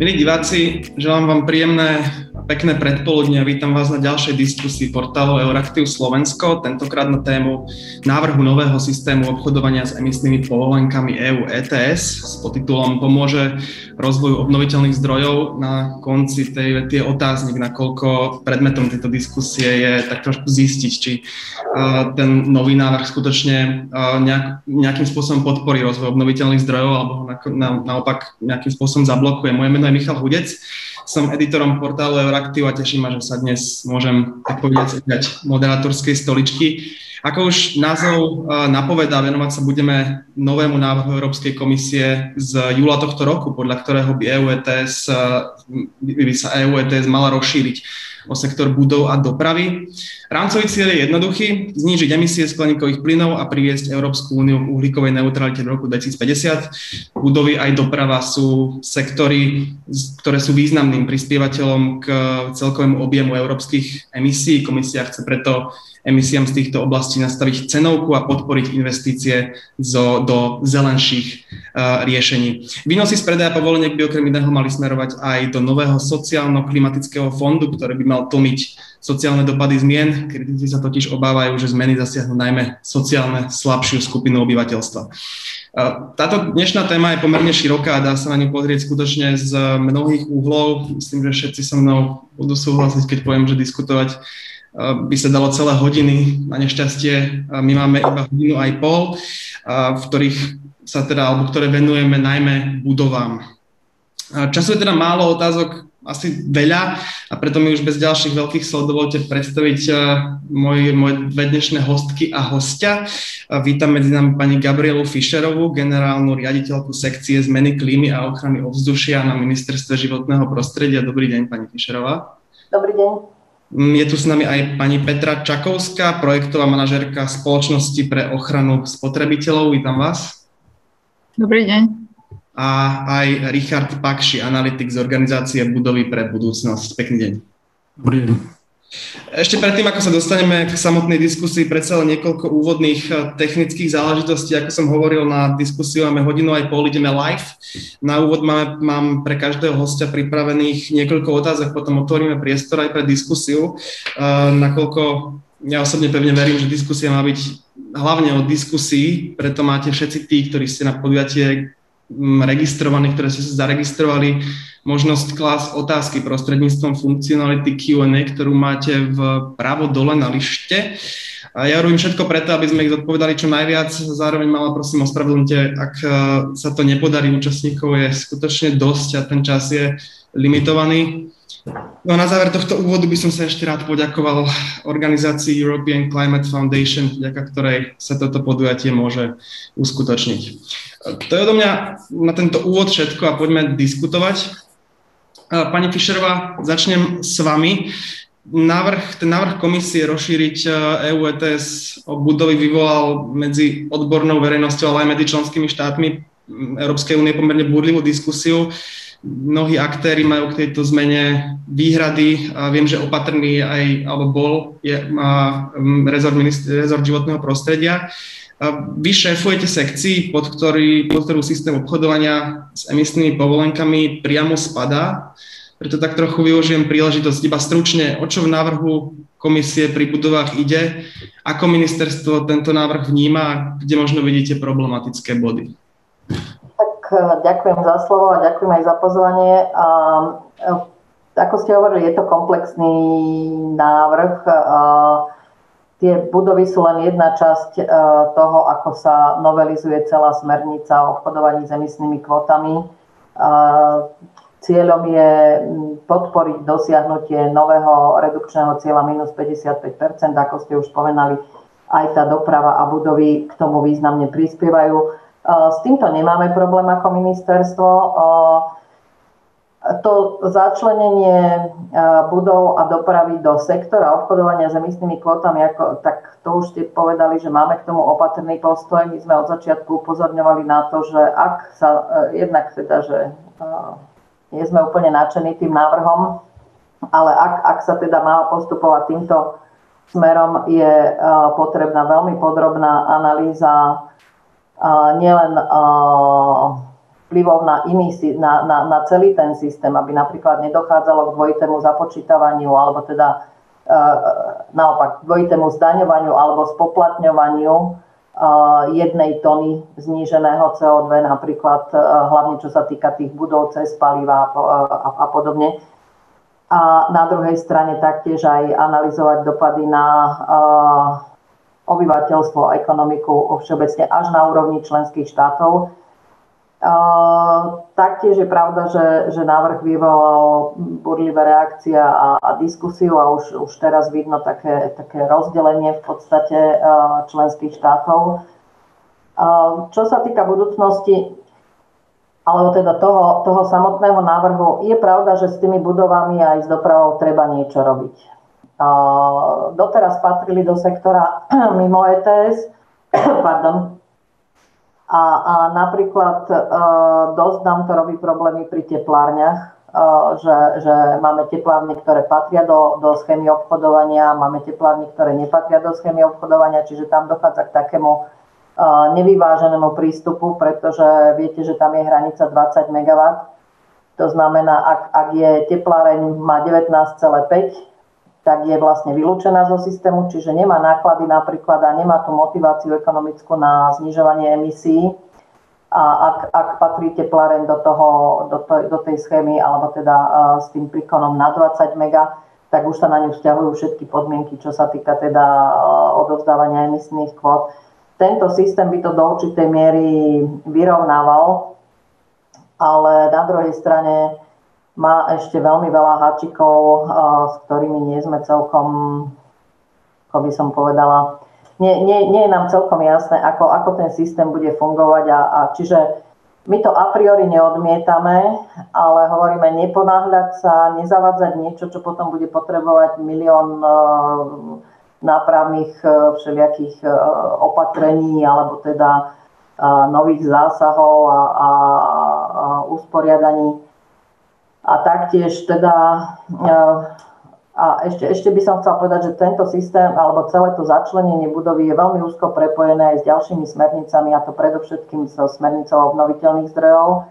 Milí diváci, želám vám príjemné pekné predpoludne a vítam vás na ďalšej diskusii portálu Euraktiv Slovensko, tentokrát na tému návrhu nového systému obchodovania s emisnými povolenkami EU ETS s podtitulom Pomôže rozvoju obnoviteľných zdrojov. Na konci tej vety je otáznik, nakoľko predmetom tejto diskusie je tak trošku zistiť, či ten nový návrh skutočne nejak, nejakým spôsobom podporí rozvoj obnoviteľných zdrojov alebo ho naopak nejakým spôsobom zablokuje. Moje meno je Michal Hudec, som editorom portálu Euraktiv a teším ma, že sa dnes môžem, tak povedať, ujať moderátorskej stoličky. Ako už názov napovedá, venovať sa budeme novému návrhu Európskej komisie z júla tohto roku, podľa ktorého by EU ETS, by sa EU ETS mala rozšíriť o sektor budov a dopravy. Rámcový cieľ je jednoduchý, znížiť emisie skleníkových plynov a priviesť Európsku úniu k uhlíkovej neutralite v roku 2050. Budovy aj doprava sú sektory, ktoré sú významným prispievateľom k celkovému objemu európskych emisí. Komisia chce preto emisiám z týchto oblastí nastaviť cenovku a podporiť investície zo, do zelenších uh, riešení. Výnosy z predaja povoleniek by okrem iného mali smerovať aj do nového sociálno-klimatického fondu, ktorý by mal tlmiť sociálne dopady zmien. Kritici sa totiž obávajú, že zmeny zasiahnu najmä sociálne slabšiu skupinu obyvateľstva. Táto dnešná téma je pomerne široká a dá sa na ňu pozrieť skutočne z mnohých úhlov. Myslím, že všetci so mnou budú súhlasiť, keď poviem, že diskutovať by sa dalo celé hodiny. Na nešťastie my máme iba hodinu aj pol, v ktorých sa teda, alebo ktoré venujeme najmä budovám. Času je teda málo otázok, asi veľa a preto mi už bez ďalších veľkých slov dovolte predstaviť moje, moje dve dnešné hostky a hostia. Vítam medzi nami pani Gabrielu Fischerovú, generálnu riaditeľku sekcie zmeny klímy a ochrany ovzdušia na Ministerstve životného prostredia. Dobrý deň, pani Fischerová. Dobrý deň. Mm, je tu s nami aj pani Petra Čakovská, projektová manažerka spoločnosti pre ochranu spotrebiteľov. Vítam vás. Dobrý deň. A aj Richard Pakši, analytik z organizácie Budovy pre budúcnosť. Pekný deň. Dobrý deň. Ešte predtým, ako sa dostaneme k samotnej diskusii, predsa len niekoľko úvodných eh, technických záležitostí. Ako som hovoril, na diskusiu máme hodinu aj pol, ideme live. Na úvod máme, mám pre každého hostia pripravených niekoľko otázok, potom otvoríme priestor aj pre diskusiu, uh, nakoľko ja osobne pevne verím, že diskusia má byť hlavne o diskusii, preto máte všetci tí, ktorí ste na podujatie registrovaní, ktoré ste sa zaregistrovali, možnosť klásť otázky prostredníctvom funkcionality Q&A, ktorú máte v pravo dole na lište. A ja robím všetko preto, aby sme ich zodpovedali čo najviac. Zároveň mala prosím ospravedlňte, ak e, sa to nepodarí účastníkov, je skutočne dosť a ten čas je limitovaný. No a na záver tohto úvodu by som sa ešte rád poďakoval organizácii European Climate Foundation, vďaka ktorej sa toto podujatie môže uskutočniť. To je odo mňa na tento úvod všetko a poďme diskutovať. Pani Fischerová, začnem s vami. Návrh, ten návrh komisie rozšíriť EU e ETS o budovy vyvolal medzi odbornou verejnosťou, ale aj medzi členskými štátmi Európskej únie pomerne búrlivú diskusiu. Mnohí aktéry majú k tejto zmene výhrady. A viem, že opatrný aj, alebo bol, je, má rezort, rezort životného prostredia. Vy šéfujete sekcii, pod, ktorý, pod ktorú systém obchodovania s emisnými povolenkami priamo spadá. Preto tak trochu využijem príležitosť iba stručne, o čo v návrhu komisie pri budovách ide, ako ministerstvo tento návrh vníma kde možno vidíte problematické body. E, ďakujem za slovo a ďakujem aj za pozvanie. A, e, ako ste hovorili, je to komplexný návrh. A, Tie budovy sú len jedna časť e, toho, ako sa novelizuje celá smernica o obchodovaní s emisnými kvotami. E, cieľom je podporiť dosiahnutie nového redukčného cieľa minus 55% ako ste už spomenali, aj tá doprava a budovy k tomu významne prispievajú. E, s týmto nemáme problém ako ministerstvo to začlenenie e, budov a dopravy do sektora obchodovania s emisnými kvotami, ako, tak to už ste povedali, že máme k tomu opatrný postoj. My sme od začiatku upozorňovali na to, že ak sa e, jednak teda, že e, nie sme úplne nadšení tým návrhom, ale ak, ak sa teda má postupovať týmto smerom, je potrebná veľmi podrobná analýza nielen vplyvov na, iný, na, na, na celý ten systém, aby napríklad nedochádzalo k dvojitému započítavaniu alebo teda naopak dvojitému zdaňovaniu alebo spoplatňovaniu jednej tony zníženého CO2, napríklad hlavne čo sa týka tých budov cez paliva a podobne. A na druhej strane taktiež aj analyzovať dopady na obyvateľstvo a ekonomiku všeobecne až na úrovni členských štátov taktiež je pravda, že, že návrh vyvolal burlivé reakcie a, a diskusiu a už, už teraz vidno také, také rozdelenie v podstate členských štátov. Čo sa týka budúcnosti, alebo teda toho, toho samotného návrhu, je pravda, že s tými budovami aj s dopravou treba niečo robiť. Doteraz patrili do sektora mimo ETS, pardon, a, a napríklad e, dosť nám to robí problémy pri teplárniach, e, že, že máme teplárne, ktoré patria do, do schémy obchodovania, máme teplárne, ktoré nepatria do schémy obchodovania, čiže tam dochádza k takému e, nevyváženému prístupu, pretože viete, že tam je hranica 20 MW. To znamená, ak, ak je tepláreň má 19,5 tak je vlastne vylúčená zo systému, čiže nemá náklady napríklad a nemá tú motiváciu ekonomickú na znižovanie emisí. A ak, ak patrí tepláren do, toho, do, to, do tej schémy, alebo teda uh, s tým príkonom na 20 mega, tak už sa na ňu vzťahujú všetky podmienky, čo sa týka teda uh, odovzdávania emisných kvót. Tento systém by to do určitej miery vyrovnával, ale na druhej strane má ešte veľmi veľa háčikov, s ktorými nie sme celkom, ako by som povedala, nie, nie, nie je nám celkom jasné, ako, ako ten systém bude fungovať. A, a čiže my to a priori neodmietame, ale hovoríme neponáhľať sa, nezavádzať niečo, čo potom bude potrebovať milión nápravných všelijakých opatrení alebo teda nových zásahov a, a, a usporiadaní a taktiež teda, e, a ešte, ešte by som chcela povedať, že tento systém alebo celé to začlenenie budovy je veľmi úzko prepojené aj s ďalšími smernicami, a to predovšetkým so smernicou obnoviteľných zdrojov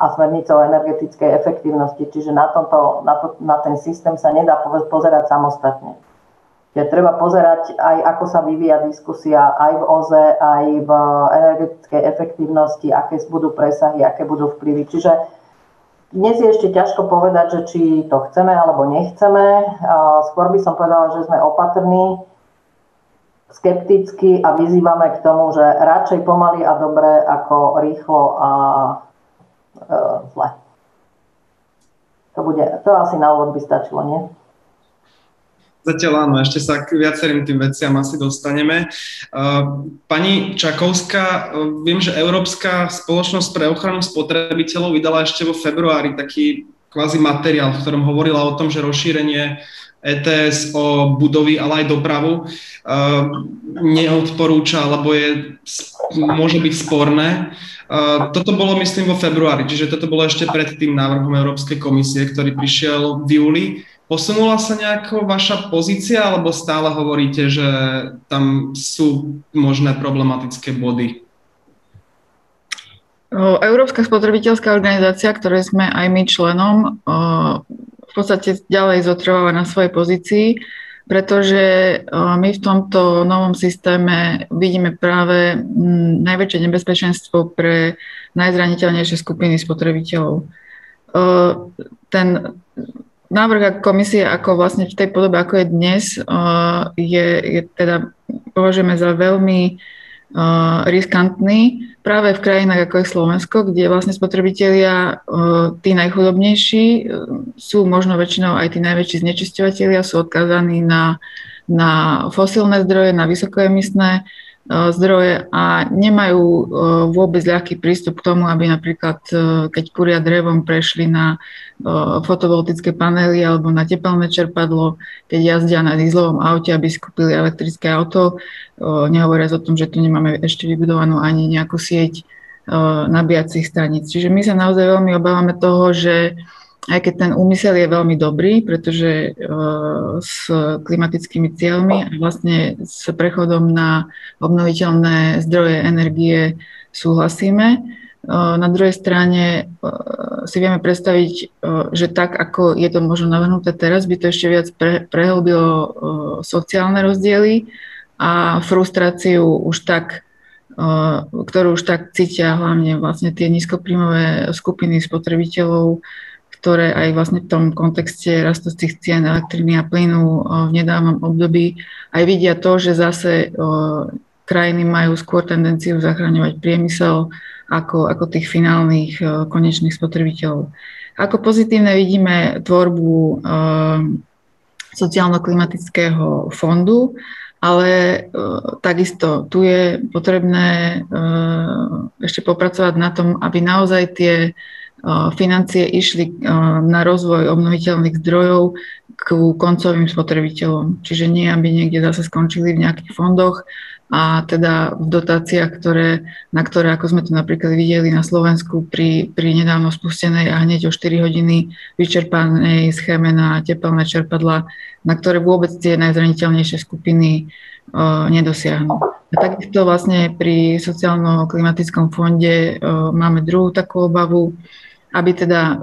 a smernicou energetickej efektívnosti. Čiže na, tomto, na, to, na ten systém sa nedá pozerať samostatne. Je treba pozerať aj, ako sa vyvíja diskusia aj v OZE, aj v energetickej efektívnosti, aké budú presahy, aké budú vplyvy. Čiže dnes je ešte ťažko povedať, že či to chceme alebo nechceme. Skôr by som povedala, že sme opatrní, skepticky a vyzývame k tomu, že radšej pomaly a dobre ako rýchlo a e, zle. To, bude, to asi na úvod by stačilo, nie? Zatiaľ áno, ešte sa k viacerým tým veciam asi dostaneme. Pani Čakovská, viem, že Európska spoločnosť pre ochranu spotrebiteľov vydala ešte vo februári taký kvázi materiál, v ktorom hovorila o tom, že rozšírenie ETS o budovy, ale aj dopravu neodporúča, alebo je, môže byť sporné. Toto bolo, myslím, vo februári, čiže toto bolo ešte pred tým návrhom Európskej komisie, ktorý prišiel v júli. Posunula sa nejako vaša pozícia, alebo stále hovoríte, že tam sú možné problematické body? Európska spotrebiteľská organizácia, ktorej sme aj my členom, v podstate ďalej zotrváva na svojej pozícii, pretože my v tomto novom systéme vidíme práve najväčšie nebezpečenstvo pre najzraniteľnejšie skupiny spotrebiteľov. Ten návrh komisie ako vlastne v tej podobe, ako je dnes, je, je teda považujeme za veľmi riskantný práve v krajinách ako je Slovensko, kde vlastne spotrebitelia, tí najchudobnejší, sú možno väčšinou aj tí najväčší znečisťovateľia, sú odkázaní na, na fosílne zdroje, na vysokoemisné zdroje a nemajú e, vôbec ľahký prístup k tomu, aby napríklad, e, keď kuria drevom, prešli na fotovoltické panely alebo na tepelné čerpadlo, keď jazdia na dízlovom aute, aby skúpili elektrické auto, nehovoriac o tom, že tu nemáme ešte vybudovanú ani nejakú sieť nabíjacích staníc. Čiže my sa naozaj veľmi obávame toho, že aj keď ten úmysel je veľmi dobrý, pretože uh, s klimatickými cieľmi a vlastne s prechodom na obnoviteľné zdroje energie súhlasíme, Na druhej strane si vieme predstaviť, že tak, ako je to možno navrhnuté teraz, by to ešte viac pre, prehlbilo sociálne rozdiely a frustráciu už tak, ktorú už tak cítia hlavne vlastne tie nízkopríjmové skupiny spotrebiteľov, ktoré aj vlastne v tom kontexte rastúcich cien elektriny a plynu v nedávnom období aj vidia to, že zase krajiny majú skôr tendenciu zachraňovať priemysel ako, ako tých finálnych konečných spotrebiteľov. Ako pozitívne vidíme tvorbu sociálno-klimatického fondu, ale takisto tu je potrebné ešte popracovať na tom, aby naozaj tie financie išli na rozvoj obnoviteľných zdrojov k koncovým spotrebiteľom. Čiže nie, aby niekde zase skončili v nejakých fondoch a teda v dotáciách, ktoré, na ktoré, ako sme to napríklad videli na Slovensku pri, pri nedávno spustenej a hneď o 4 hodiny vyčerpanej schéme na tepelné čerpadla, na ktoré vôbec tie najzraniteľnejšie skupiny nedosiahnu. A takisto vlastne pri sociálno-klimatickom fonde máme druhú takú obavu, aby teda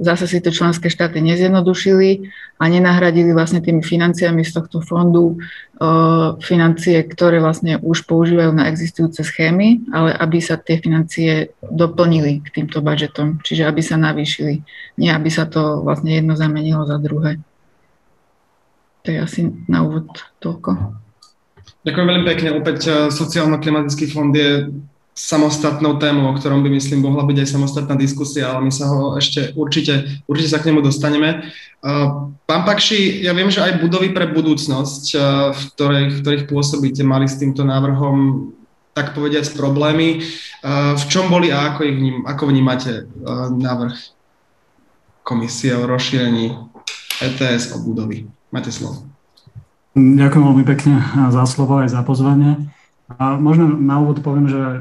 zase si to členské štáty nezjednodušili a nenahradili vlastne tými financiami z tohto fondu financie, ktoré vlastne už používajú na existujúce schémy, ale aby sa tie financie doplnili k týmto budžetom, čiže aby sa navýšili, nie aby sa to vlastne jedno zamenilo za druhé. To je asi na úvod toľko. Ďakujem veľmi pekne. Opäť e, sociálno-klimatický fond je samostatnou témou, o ktorom by myslím mohla byť aj samostatná diskusia, ale my sa ho ešte určite, určite sa k nemu dostaneme. Pán Pakši, ja viem, že aj budovy pre budúcnosť, v, ktorej, v ktorých pôsobíte, mali s týmto návrhom tak povediať problémy. V čom boli a ako, ich vním, ako vnímate návrh komisie o rozšírení ETS o budovy? Máte slovo. Ďakujem veľmi pekne za slovo aj za pozvanie. Možno na úvod poviem, že e,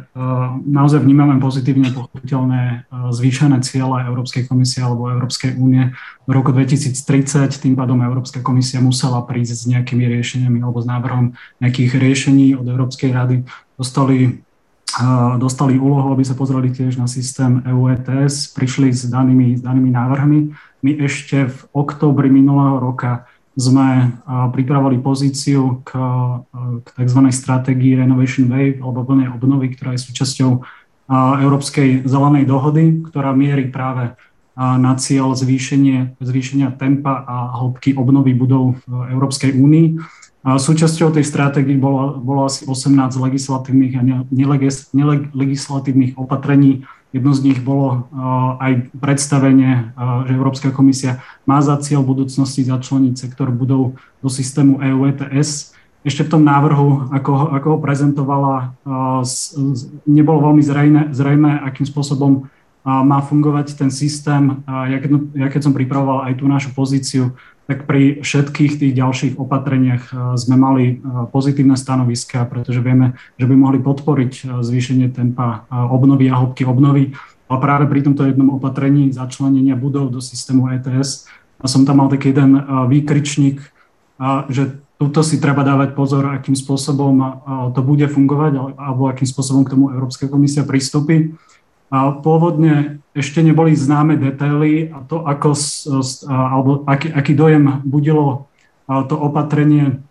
naozaj vnímame pozitívne pochopiteľné e, zvýšené ciele Európskej komisie alebo Európskej únie v roku 2030. Tým pádom Európska komisia musela prísť s nejakými riešeniami alebo s návrhom nejakých riešení od Európskej rady. Dostali, e, dostali úlohu, aby sa pozreli tiež na systém EU ETS, prišli s danými, s danými návrhmi. My ešte v októbri minulého roka sme pripravili pozíciu k, k tzv. stratégii Renovation Wave alebo vlne obnovy, ktorá je súčasťou Európskej zelenej dohody, ktorá mierí práve na cieľ zvýšenie, zvýšenia tempa a hĺbky obnovy budov v Európskej únii. Súčasťou tej stratégie bolo, bolo asi 18 legislatívnych a nelegislatívnych opatrení, Jedno z nich bolo eh, aj predstavenie, eh, že Európska komisia má za cieľ v budúcnosti začleniť sektor budov do systému EU ETS. Ešte v tom návrhu, ako, ako ho prezentovala, eh, nebolo veľmi zrejme, zrejme akým spôsobom má fungovať ten systém. Ja keď, som pripravoval aj tú našu pozíciu, tak pri všetkých tých ďalších opatreniach eh, sme mali eh, pozitívne stanoviská, pretože vieme, že by mohli podporiť eh, zvýšenie tempa obnovy a hĺbky obnovy. A práve pri tomto jednom opatrení začlenenia budov do systému ETS som tam mal taký jeden výkričník, že tuto si treba dávať pozor, akým spôsobom to bude fungovať alebo akým spôsobom k tomu Európska komisia pristúpi. Pôvodne ešte neboli známe detaily a to, ako, alebo aký, aký dojem budilo to opatrenie.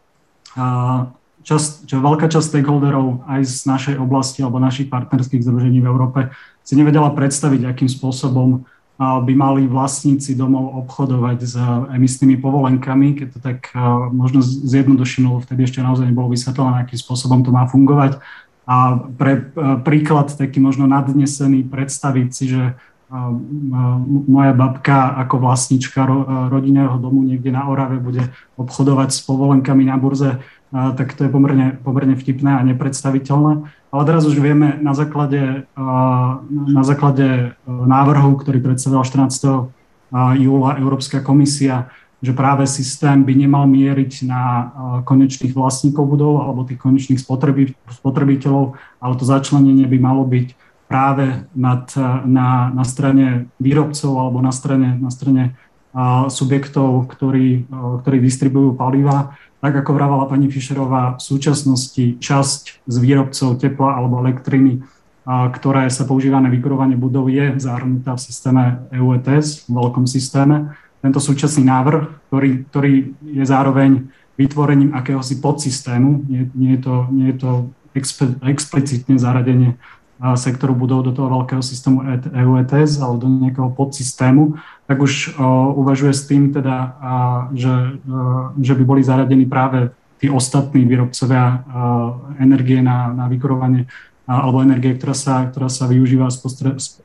Čas, čo veľká časť stakeholderov aj z našej oblasti alebo našich partnerských združení v Európe si nevedela predstaviť, akým spôsobom by mali vlastníci domov obchodovať s emisnými povolenkami, keď to tak možno zjednodušilo, vtedy ešte naozaj nebolo vysvetlené, akým spôsobom to má fungovať. A pre e, príklad taký možno nadnesený predstaviť si, že e, moja babka ako vlastnička rodinného domu niekde na Orave bude obchodovať s povolenkami na burze, e, tak to je pomerne, pomerne vtipné a nepredstaviteľné. Ale teraz už vieme na základe, na základe návrhu, ktorý predstavila 14. júla Európska komisia, že práve systém by nemal mieriť na eh, konečných vlastníkov budov alebo tých konečných spotrebiteľov, ale to začlenenie by malo byť práve nad, eh, na, na strane výrobcov alebo na strane, na strane eh, subjektov, ktorí, ktorí distribujú paliva. Tak ako vravala pani Fischerová, v súčasnosti časť z výrobcov tepla alebo elektriny ktoré sa používa na vykurovanie budov, je zahrnutá v systéme EU ETS, v veľkom systéme. Tento súčasný návrh, ktorý, ktorý je zároveň vytvorením akéhosi podsystému, nie, nie je to, nie je to explicitne zaradenie sektoru budov do toho veľkého systému EU ETS ale do nejakého podsystému, tak už uvažuje s tým teda, že, že by boli zaradení práve tí ostatní výrobcovia energie na, na vykurovanie alebo energie, ktorá sa, ktorá sa využíva a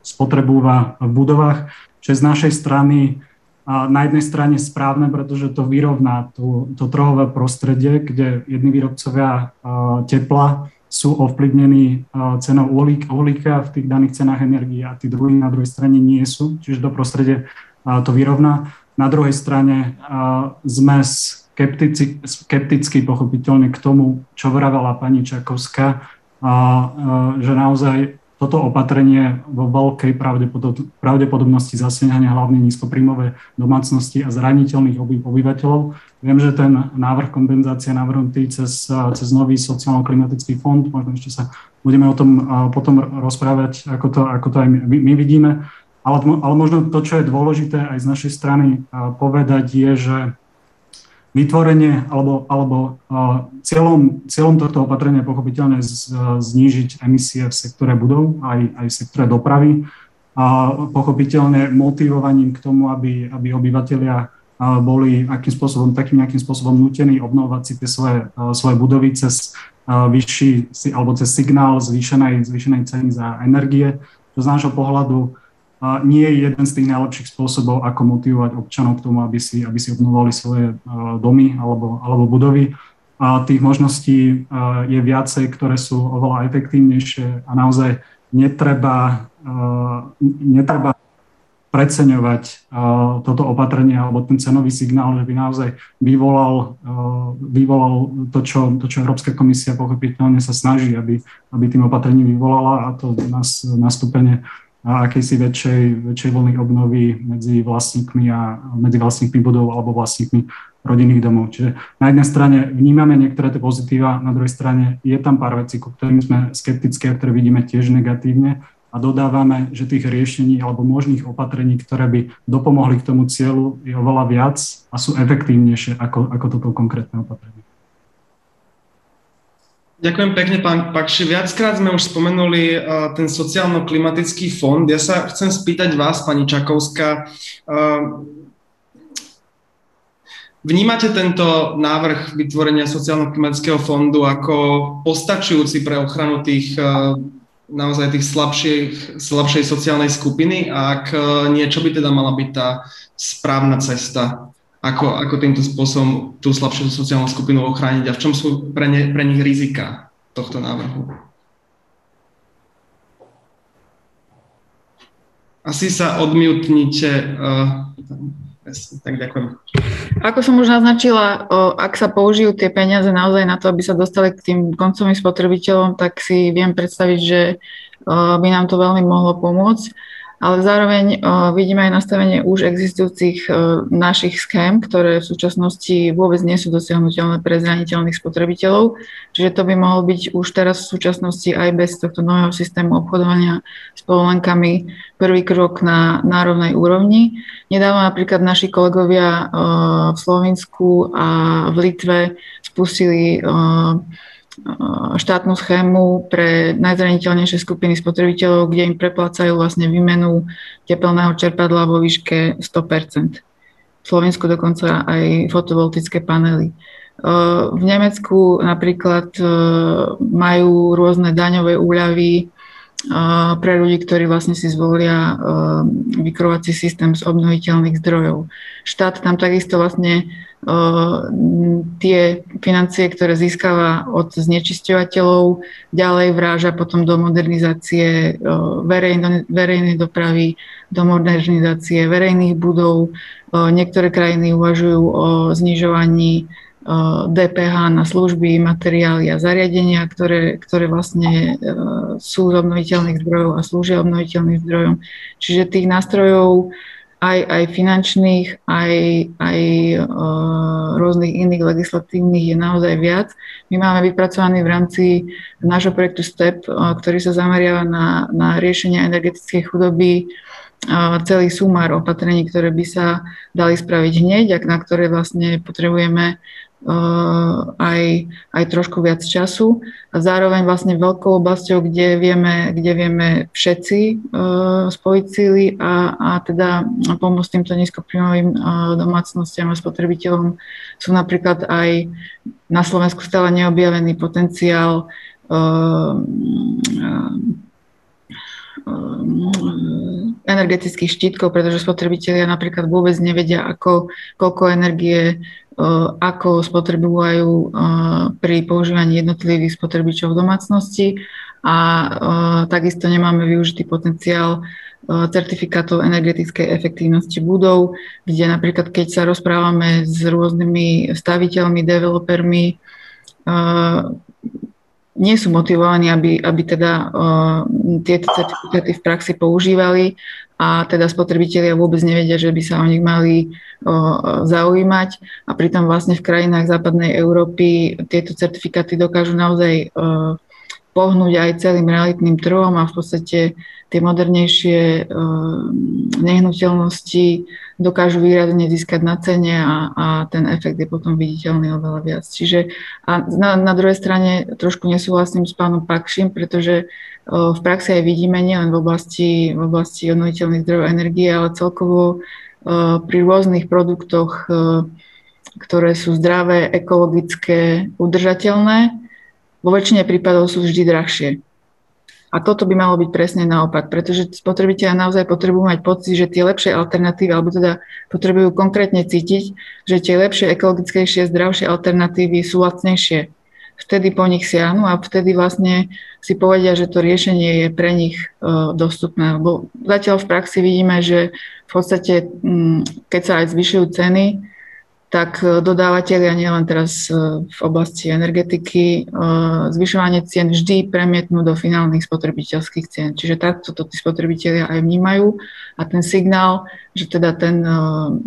spotrebúva v budovách, čo je z našej strany na jednej strane správne, pretože to vyrovná to, to trhové prostredie, kde jedni výrobcovia tepla sú ovplyvnení cenou uhlíka v tých daných cenách energie a tí druhí na druhej strane nie sú, čiže to prostredie to vyrovná. Na druhej strane sme skeptici, skepticky pochopiteľne k tomu, čo vravela pani Čakovská, že naozaj toto opatrenie vo veľkej pravdepodobnosti zasiahne hlavne nízkopríjmové domácnosti a zraniteľných obyvateľov. Viem, že ten návrh kompenzácie navrhnutý cez, cez nový sociálno-klimatický fond, možno ešte sa budeme o tom potom rozprávať, ako to, ako to aj my, my vidíme, ale, ale možno to, čo je dôležité aj z našej strany povedať, je, že vytvorenie alebo, alebo cieľom, cieľom tohto opatrenia je pochopiteľne znížiť emisie v sektore budov aj, aj v sektore dopravy a pochopiteľne motivovaním k tomu, aby, aby obyvateľia boli akým spôsobom, takým nejakým spôsobom nutení obnovovať si tie svoje, svoje budovy cez vyšší, alebo cez signál zvýšenej, zvýšenej ceny za energie. To z nášho pohľadu nie je jeden z tých najlepších spôsobov, ako motivovať občanov k tomu, aby si, aby si obnovovali svoje domy alebo, alebo budovy. A tých možností je viacej, ktoré sú oveľa efektívnejšie a naozaj netreba, netreba preceňovať toto opatrenie alebo ten cenový signál, že by naozaj vyvolal, vyvolal to, čo, to, čo Európska komisia pochopiteľne sa snaží, aby, aby tým opatrením vyvolala a to nás nastúpenie a akejsi väčšej, väčšej vlny obnovy medzi vlastníkmi a medzi vlastníkmi budov alebo vlastníkmi rodinných domov. Čiže na jednej strane vnímame niektoré tie pozitíva, na druhej strane je tam pár vecí, ku ktorým sme skeptické a ktoré vidíme tiež negatívne a dodávame, že tých riešení alebo možných opatrení, ktoré by dopomohli k tomu cieľu, je oveľa viac a sú efektívnejšie ako, ako toto konkrétne opatrenie. Ďakujem pekne, pán Pakši. Viackrát sme už spomenuli uh, ten sociálno-klimatický fond. Ja sa chcem spýtať vás, pani Čakovská. Uh, vnímate tento návrh vytvorenia sociálno-klimatického fondu ako postačujúci pre ochranu tých uh, naozaj tých slabšej, slabšej sociálnej skupiny a ak niečo by teda mala byť tá správna cesta ako, ako týmto spôsobom tú slabšiu sociálnu skupinu ochrániť a v čom sú pre, ne, pre nich rizika tohto návrhu. Asi sa odmiutnite. Uh, tak ďakujem. Ako som už naznačila, ak sa použijú tie peniaze naozaj na to, aby sa dostali k tým koncovým spotrebiteľom, tak si viem predstaviť, že by nám to veľmi mohlo pomôcť ale zároveň uh, vidíme aj nastavenie už existujúcich uh, našich schém, ktoré v súčasnosti vôbec nie sú dosiahnuteľné pre zraniteľných spotrebiteľov. Čiže to by mohol byť už teraz v súčasnosti aj bez tohto nového systému obchodovania s povolenkami prvý krok na národnej úrovni. Nedávno napríklad naši kolegovia uh, v Slovensku a v Litve spustili štátnu schému pre najzraniteľnejšie skupiny spotrebiteľov, kde im preplácajú vlastne výmenu tepelného čerpadla vo výške 100%. V Slovensku dokonca aj fotovoltické panely. V Nemecku napríklad majú rôzne daňové úľavy pre ľudí, ktorí vlastne si zvolia vykrovací systém z obnoviteľných zdrojov. Štát tam takisto vlastne tie financie, ktoré získava od znečisťovateľov, ďalej vráža potom do modernizácie verejnej, verejnej dopravy, do modernizácie verejných budov. Niektoré krajiny uvažujú o znižovaní DPH na služby, materiály a zariadenia, ktoré, ktoré vlastne sú z obnoviteľných zdrojov a slúžia obnoviteľným zdrojom. Čiže tých nástrojov aj, aj finančných, aj, aj rôznych iných legislatívnych je naozaj viac. My máme vypracovaný v rámci nášho projektu STEP, ktorý sa zameriava na, na riešenie energetickej chudoby, celý sumár opatrení, ktoré by sa dali spraviť hneď a na ktoré vlastne potrebujeme aj, aj trošku viac času. A zároveň vlastne veľkou oblasťou, kde vieme, kde vieme všetci spojiť síly a, a teda pomôcť týmto nízkopríjmovým domácnostiam a spotrebiteľom sú napríklad aj na Slovensku stále neobjavený potenciál energetických štítkov, pretože spotrebitelia napríklad vôbec nevedia, ako, koľko energie ako spotrebujú pri používaní jednotlivých spotrebičov v domácnosti. A takisto nemáme využitý potenciál certifikátov energetickej efektívnosti budov, kde napríklad keď sa rozprávame s rôznymi staviteľmi, developermi, nie sú motivovaní, aby, aby teda tieto certifikáty v praxi používali a teda spotrebitelia vôbec nevedia, že by sa o nich mali zaujímať a pritom vlastne v krajinách západnej Európy tieto certifikáty dokážu naozaj pohnúť aj celým realitným trhom a v podstate tie modernejšie nehnuteľnosti dokážu výrazne získať na cene a, a ten efekt je potom viditeľný oveľa viac. Čiže a na, na druhej strane trošku nesúhlasím s pánom Pakším, pretože v praxi aj vidíme nielen v oblasti, v oblasti obnoviteľných zdrojov energie, ale celkovo pri rôznych produktoch, ktoré sú zdravé, ekologické, udržateľné, vo väčšine prípadov sú vždy drahšie. A toto by malo byť presne naopak, pretože spotrebitelia naozaj potrebujú mať pocit, že tie lepšie alternatívy, alebo teda potrebujú konkrétne cítiť, že tie lepšie, ekologickejšie, zdravšie alternatívy sú lacnejšie. Vtedy po nich siahnu a vtedy vlastne si povedia, že to riešenie je pre nich uh, dostupné. Lebo zatiaľ v praxi vidíme, že v podstate, um, keď sa aj zvyšujú ceny, tak e, dodávateľia nielen teraz e, v oblasti energetiky e, zvyšovanie cien vždy premietnú do finálnych spotrebiteľských cien. Čiže takto to tí spotrebitelia aj vnímajú a ten signál, že teda ten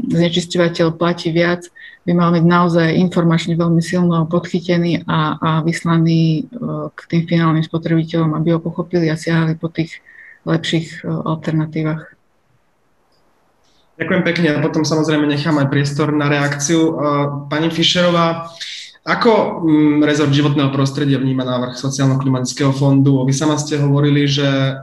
znečisťovateľ platí viac, by mal byť naozaj informačne veľmi silno podchytený a, a vyslaný k tým finálnym spotrebiteľom, aby ho pochopili a siahali po tých lepších alternatívach. Ďakujem pekne a potom samozrejme nechám aj priestor na reakciu. Pani Fischerová, ako mm, rezort životného prostredia vníma návrh sociálno-klimatického fondu? Vy sama ste hovorili, že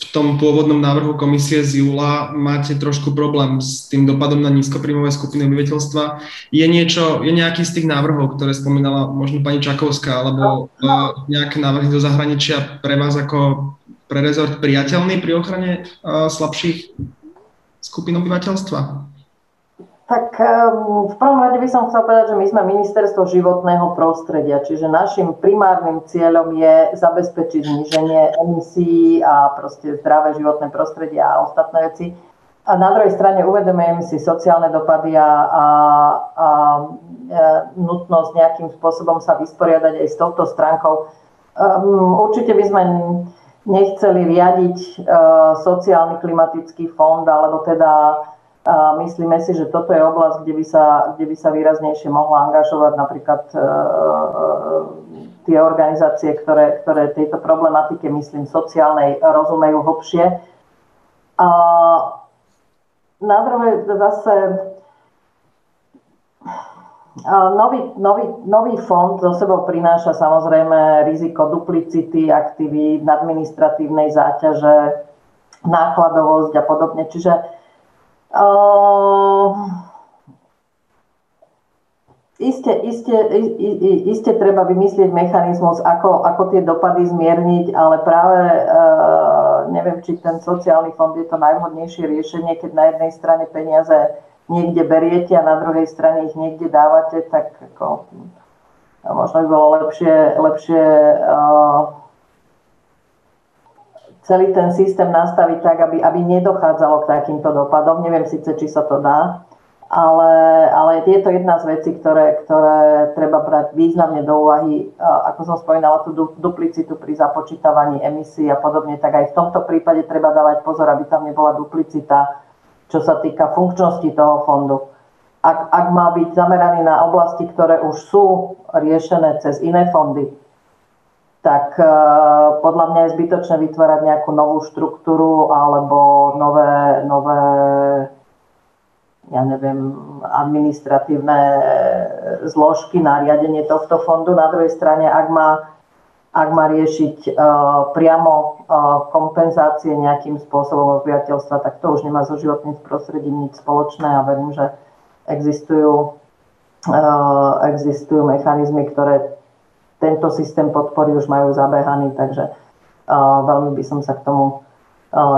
v tom pôvodnom návrhu komisie z júla máte trošku problém s tým dopadom na nízkopríjmové skupiny obyvateľstva. Je niečo, je nejaký z tých návrhov, ktoré spomínala možno pani Čakovská, alebo nejaké návrhy do zahraničia pre vás ako pre rezort priateľný pri ochrane slabších skupín obyvateľstva? Tak ehm, v prvom rade by som chcel povedať, že my sme ministerstvo životného prostredia, čiže našim primárnym cieľom je zabezpečiť zniženie emisí a proste zdravé životné prostredie a ostatné veci. A na druhej strane uvedomujem si sociálne dopady a, a, a e, nutnosť nejakým spôsobom sa vysporiadať aj s touto stránkou. Um, určite by sme nechceli riadiť e, sociálny klimatický fond, alebo teda myslíme si, že toto je oblasť, kde by sa, kde by sa výraznejšie mohla angažovať napríklad e, tie organizácie, ktoré, ktoré tejto problematike, myslím, sociálnej rozumejú hlbšie. A na druhé zase Nový, nový, nový fond zo sebou prináša samozrejme riziko duplicity aktivít, administratívnej záťaže, nákladovosť a podobne. Čiže uh, iste, iste, iste treba vymyslieť mechanizmus, ako, ako tie dopady zmierniť, ale práve uh, neviem, či ten sociálny fond je to najvhodnejšie riešenie, keď na jednej strane peniaze niekde beriete a na druhej strane ich niekde dávate, tak ako, možno by bolo lepšie, lepšie uh, celý ten systém nastaviť tak, aby, aby nedochádzalo k takýmto dopadom. Neviem síce, či sa to dá, ale, ale je to jedna z vecí, ktoré, ktoré treba brať významne do úvahy. Ako som spomínala, tú duplicitu pri započítavaní emisí a podobne, tak aj v tomto prípade treba dávať pozor, aby tam nebola duplicita čo sa týka funkčnosti toho fondu. Ak, ak má byť zameraný na oblasti, ktoré už sú riešené cez iné fondy, tak uh, podľa mňa je zbytočné vytvárať nejakú novú štruktúru alebo nové, nové ja neviem, administratívne e, zložky na riadenie tohto fondu. Na druhej strane, ak má, ak má riešiť uh, priamo kompenzácie nejakým spôsobom obyvateľstva, tak to už nemá so životným prostredím nič spoločné a verím, že existujú, existujú mechanizmy, ktoré tento systém podpory už majú zabehaný, takže veľmi by som sa k tomu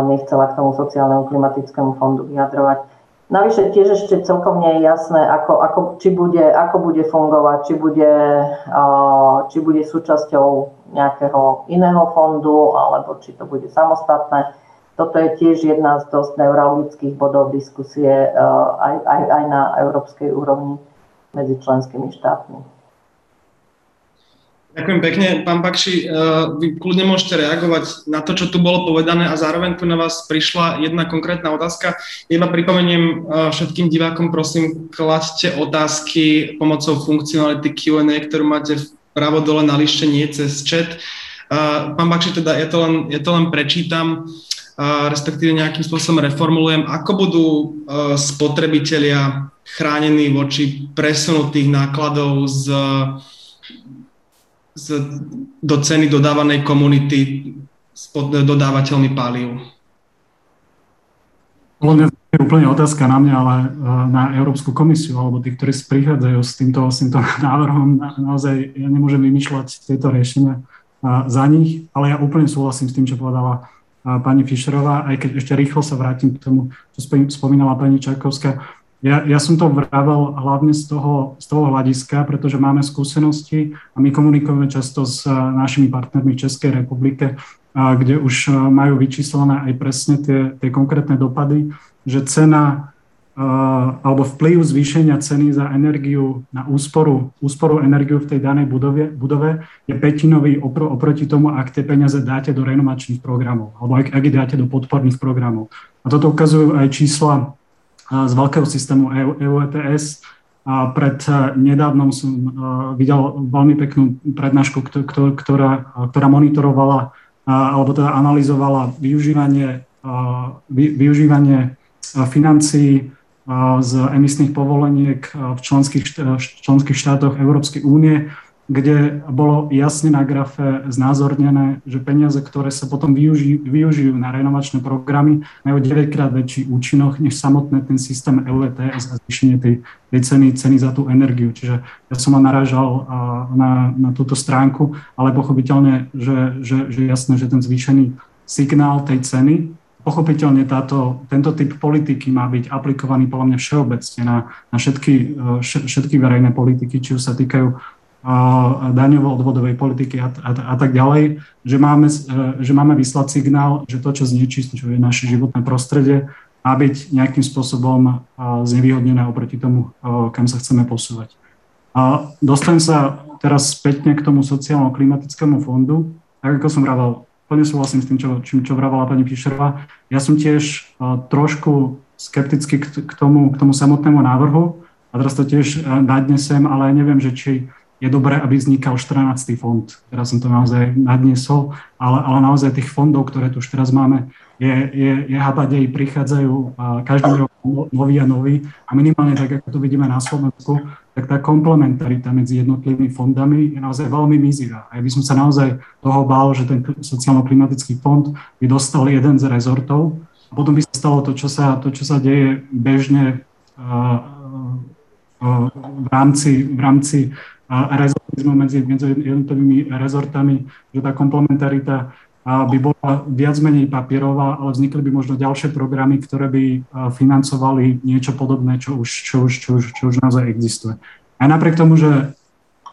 nechcela k tomu sociálnemu klimatickému fondu vyjadrovať. Navyše tiež ešte celkom nie je jasné, ako, ako, či bude, ako bude fungovať, či bude, či bude súčasťou nejakého iného fondu, alebo či to bude samostatné. Toto je tiež jedna z dosť neurologických bodov diskusie aj, aj, aj na európskej úrovni medzi členskými štátmi. Ďakujem pekne. Pán Bakši, eh, vy kľudne môžete reagovať na to, čo tu bolo povedané a zároveň tu na vás prišla jedna konkrétna otázka. Iba pripomeniem eh, všetkým divákom, prosím, kladte otázky pomocou funkcionality Q&A, ktorú máte pravo dole na lište, nie cez chat. Eh, pán Bakši, teda ja to len, ja to len prečítam, respektíve nejakým spôsobom reformulujem. Ako budú spotrebitelia chránení voči presunu tých nákladov z z, do ceny dodávanej komunity s dodávateľmi palív? Podľa je úplne otázka na mňa, ale e, na Európsku komisiu, alebo tí, ktorí prichádzajú s týmto, s týmto návrhom, naozaj ja nemôžem vymýšľať tieto riešenia e, za nich, ale ja úplne súhlasím s tým, čo povedala e, pani Fischerová, aj keď ešte rýchlo sa vrátim k tomu, čo spomínala pani Čakovská ja, ja som to vravel hlavne z toho, z toho hľadiska, pretože máme skúsenosti a my komunikujeme často s eh, našimi partnermi v Českej republike, kde už eh, majú vyčíslené aj presne tie, tie konkrétne dopady, že cena eh, alebo vplyv zvýšenia ceny za energiu na úsporu, úsporu energiu v tej danej budove, budove je petinový opr- oproti tomu, ak tie peniaze dáte do renovačných programov alebo ak, ak ich dáte do podporných programov. A toto ukazujú aj čísla z veľkého systému EU, ETS. A pred e, nedávnom som e, videl veľmi peknú prednášku, ktorá, ktorá monitorovala alebo teda analyzovala využívanie, využívanie financií z emisných povoleniek v členských, členských štátoch Európskej únie kde bolo jasne na grafe znázornené, že peniaze, ktoré sa potom využijú, využijú na renovačné programy, majú 9 krát väčší účinok než samotný ten systém EUETS a zvýšenie tej, tej ceny, ceny za tú energiu. Čiže ja som ma narážal na, na túto stránku, ale pochopiteľne, že, že, že jasné, že ten zvýšený signál tej ceny Pochopiteľne táto, tento typ politiky má byť aplikovaný podľa mňa všeobecne na, na všetky, všetky verejné politiky, či už sa týkajú daňovo-odvodovej politiky a, a, a tak ďalej, že máme, že máme vyslať signál, že to, čo znečistuje naše životné prostredie, má byť nejakým spôsobom znevýhodnené oproti tomu, kam sa chceme posúvať. A dostanem sa teraz spätne k tomu sociálno-klimatickému fondu. Tak ako som vravel, plne súhlasím s tým, čo, čím, čo vravala pani Fischerová. Ja som tiež trošku skeptický k, tomu, k tomu samotnému návrhu a teraz to tiež nadnesem, ale neviem, že či je dobré, aby vznikal 14. fond. Teraz som to naozaj nadniesol, ale, ale naozaj tých fondov, ktoré tu už teraz máme, je, je, je habadej, prichádzajú každý rok nový a nový a minimálne tak, ako to vidíme na Slovensku, tak tá komplementarita medzi jednotlivými fondami je naozaj veľmi mizivá. A ja by som sa naozaj toho bál, že ten sociálno-klimatický fond by dostal jeden z rezortov a potom by sa stalo to, čo sa, to, čo sa deje bežne v rámci, v rámci rezortizmu medzi, medzi jednotlivými rezortami, že tá komplementarita by bola viac menej papierová, ale vznikli by možno ďalšie programy, ktoré by financovali niečo podobné, čo už, čo už, čo už, čo už naozaj existuje. Aj napriek tomu, že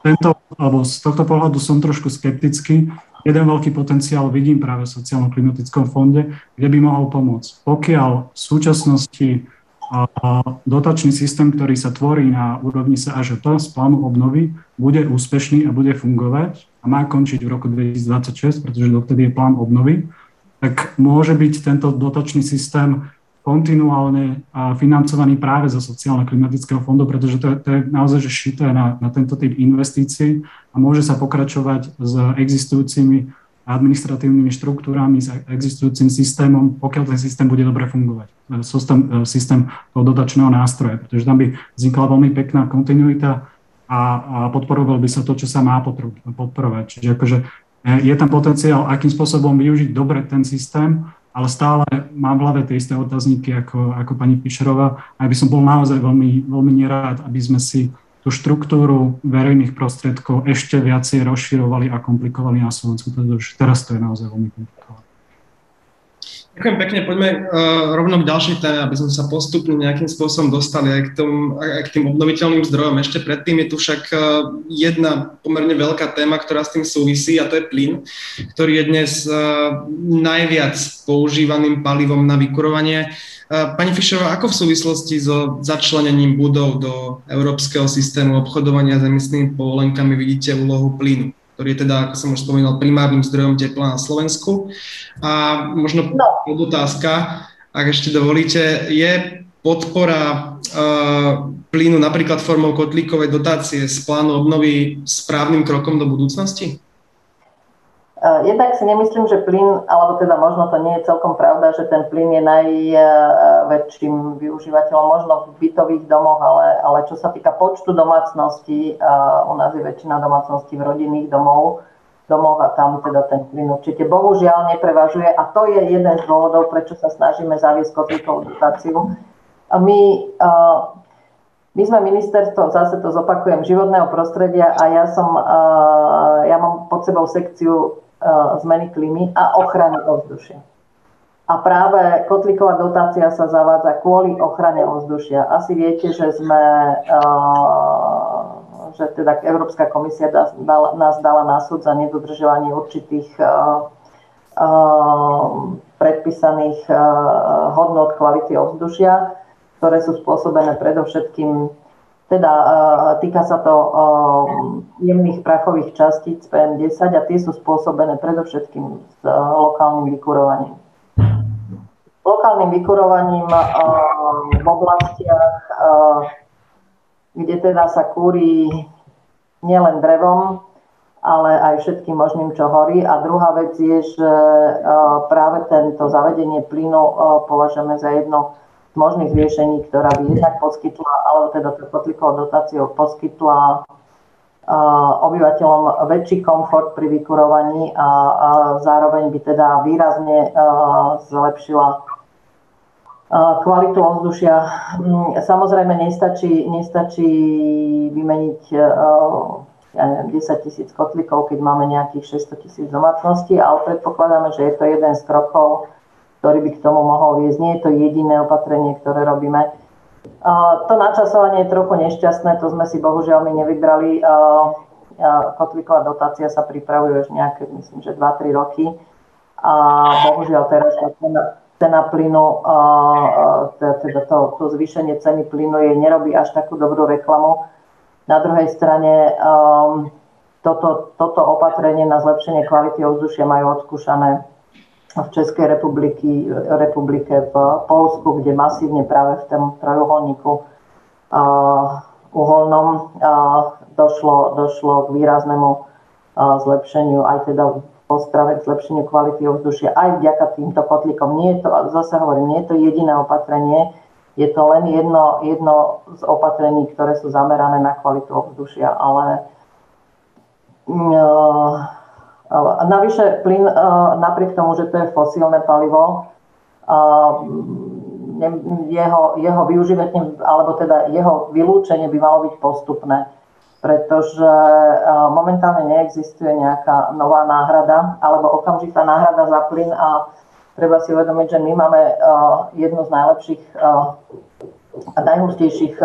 tento, alebo z tohto pohľadu som trošku skeptický, jeden veľký potenciál vidím práve v sociálno-klimatickom fonde, kde by mohol pomôcť. Pokiaľ v súčasnosti dotačný systém, ktorý sa tvorí na úrovni SAŽP z plánu obnovy, bude úspešný a bude fungovať a má končiť v roku 2026, pretože dovtedy je plán obnovy, tak môže byť tento dotačný systém kontinuálne financovaný práve zo sociálno-klimatického fondu, pretože to je, to je naozaj že šité na, na tento typ investícií a môže sa pokračovať s existujúcimi administratívnymi štruktúrami, s existujúcim systémom, pokiaľ ten systém bude dobre fungovať. Systém, systém toho dotačného nástroja, pretože tam by vznikla veľmi pekná kontinuita a, a podporoval by sa to, čo sa má podporovať. Čiže akože e, je tam potenciál, akým spôsobom využiť dobre ten systém, ale stále mám v hlave tie isté otázniky ako, ako pani Fischerová a by som bol naozaj veľmi, veľmi nerád, aby sme si tú štruktúru verejných prostriedkov ešte viacej rozširovali a komplikovali na Slovensku, pretože teraz to je naozaj veľmi komplikované. Ďakujem pekne, poďme uh, rovno k ďalšej téme, aby sme sa postupne nejakým spôsobom dostali aj k, tom, aj k tým obnoviteľným zdrojom. Ešte predtým je tu však uh, jedna pomerne veľká téma, ktorá s tým súvisí a to je plyn, ktorý je dnes uh, najviac používaným palivom na vykurovanie. Pani Fischerová, ako v súvislosti so začlenením budov do európskeho systému obchodovania s emisnými povolenkami vidíte úlohu plynu? ktorý je teda, ako som už spomínal, primárnym zdrojom tepla na Slovensku. A možno no. otázka, ak ešte dovolíte, je podpora uh, plynu napríklad formou kotlíkovej dotácie z plánu obnovy správnym krokom do budúcnosti? Eh, jednak si nemyslím, že plyn, alebo teda možno to nie je celkom pravda, že ten plyn je najväčším využívateľom možno v bytových domoch, ale, ale čo sa týka počtu domácností, u nás je väčšina domácností v rodinných domov, domoch a tam teda ten plyn určite bohužiaľ neprevažuje a to je jeden z dôvodov, prečo sa snažíme zaviesť kotlíkovú dotáciu. My, eh, my sme ministerstvo, zase to zopakujem, životného prostredia a ja som, eh, ja mám pod sebou sekciu zmeny klímy a ochrany ovzdušia. A práve kotlíková dotácia sa zavádza kvôli ochrane ovzdušia. Asi viete, že sme, e, že teda Európska komisia nás dala na súd za nedodržovanie určitých e, predpísaných hodnot kvality ovzdušia, ktoré sú spôsobené predovšetkým teda e, týka sa to e, jemných prachových častíc PM10 a tie sú spôsobené predovšetkým s e, lokálnym vykurovaním. Lokálnym vykurovaním v oblastiach, kde teda sa kúri nielen drevom, ale aj všetkým možným, čo horí. A druhá vec je, že práve tento zavedenie plynu považujeme za jedno možných riešení, ktorá by jednak poskytla, alebo teda tú kotlíkovou dotáciou poskytla obyvateľom väčší komfort pri vykurovaní a, a zároveň by teda výrazne zlepšila kvalitu ovzdušia. Mm, samozrejme nestačí, nestačí vymeniť ja neviem, 10 tisíc kotlíkov, keď máme nejakých 600 tisíc domácností, ale predpokladáme, že je to jeden z krokov, ktorý by k tomu mohol viesť. Nie je to jediné opatrenie, ktoré robíme. To načasovanie je trochu nešťastné, to sme si bohužiaľ my nevybrali. Kotlíková dotácia sa pripravuje už nejaké, myslím, že 2-3 roky. A bohužiaľ teraz cena, cena plynu, teda to, to zvýšenie ceny plynu jej nerobí až takú dobrú reklamu. Na druhej strane toto, toto opatrenie na zlepšenie kvality ovzdušia majú odskúšané v Českej republiky, republike, v Polsku, kde masívne práve v tom trojuholníku uh, uholnom uh, došlo, došlo k výraznému uh, zlepšeniu, aj teda v Ostrave k zlepšeniu kvality ovzdušia, aj vďaka týmto kotlíkom. Nie je to, zase hovorím, nie je to jediné opatrenie, je to len jedno, jedno z opatrení, ktoré sú zamerané na kvalitu ovzdušia, ale uh, navyše plyn, napriek tomu, že to je fosílne palivo, jeho, jeho využívanie, alebo teda jeho vylúčenie by malo byť postupné, pretože momentálne neexistuje nejaká nová náhrada alebo okamžitá náhrada za plyn a treba si uvedomiť, že my máme jednu z najlepších a najhustejších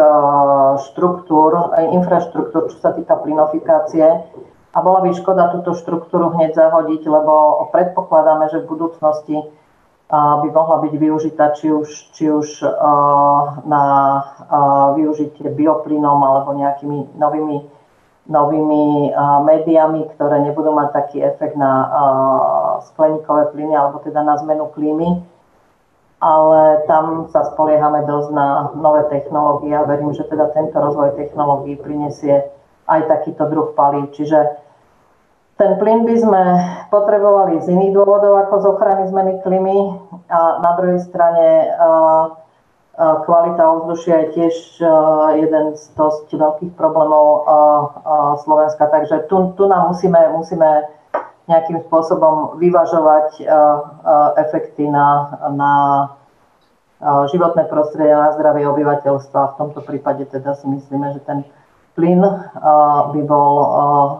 štruktúr, infraštruktúr, čo sa týka plynofikácie a bola by škoda túto štruktúru hneď zahodiť, lebo predpokladáme, že v budúcnosti by mohla byť využitá či už, či už na využitie bioplynom alebo nejakými novými, novými médiami, ktoré nebudú mať taký efekt na skleníkové plyny alebo teda na zmenu klímy. ale tam sa spoliehame dosť na nové technológie a verím, že teda tento rozvoj technológií prinesie aj takýto druh palív. Čiže ten plyn by sme potrebovali z iných dôvodov ako z ochrany zmeny klímy a na druhej strane kvalita ovzdušia je tiež jeden z dosť veľkých problémov Slovenska. Takže tu, tu nám musíme, musíme nejakým spôsobom vyvažovať efekty na, na životné prostredie, na zdravie obyvateľstva. V tomto prípade teda si myslíme, že ten plyn by, bol,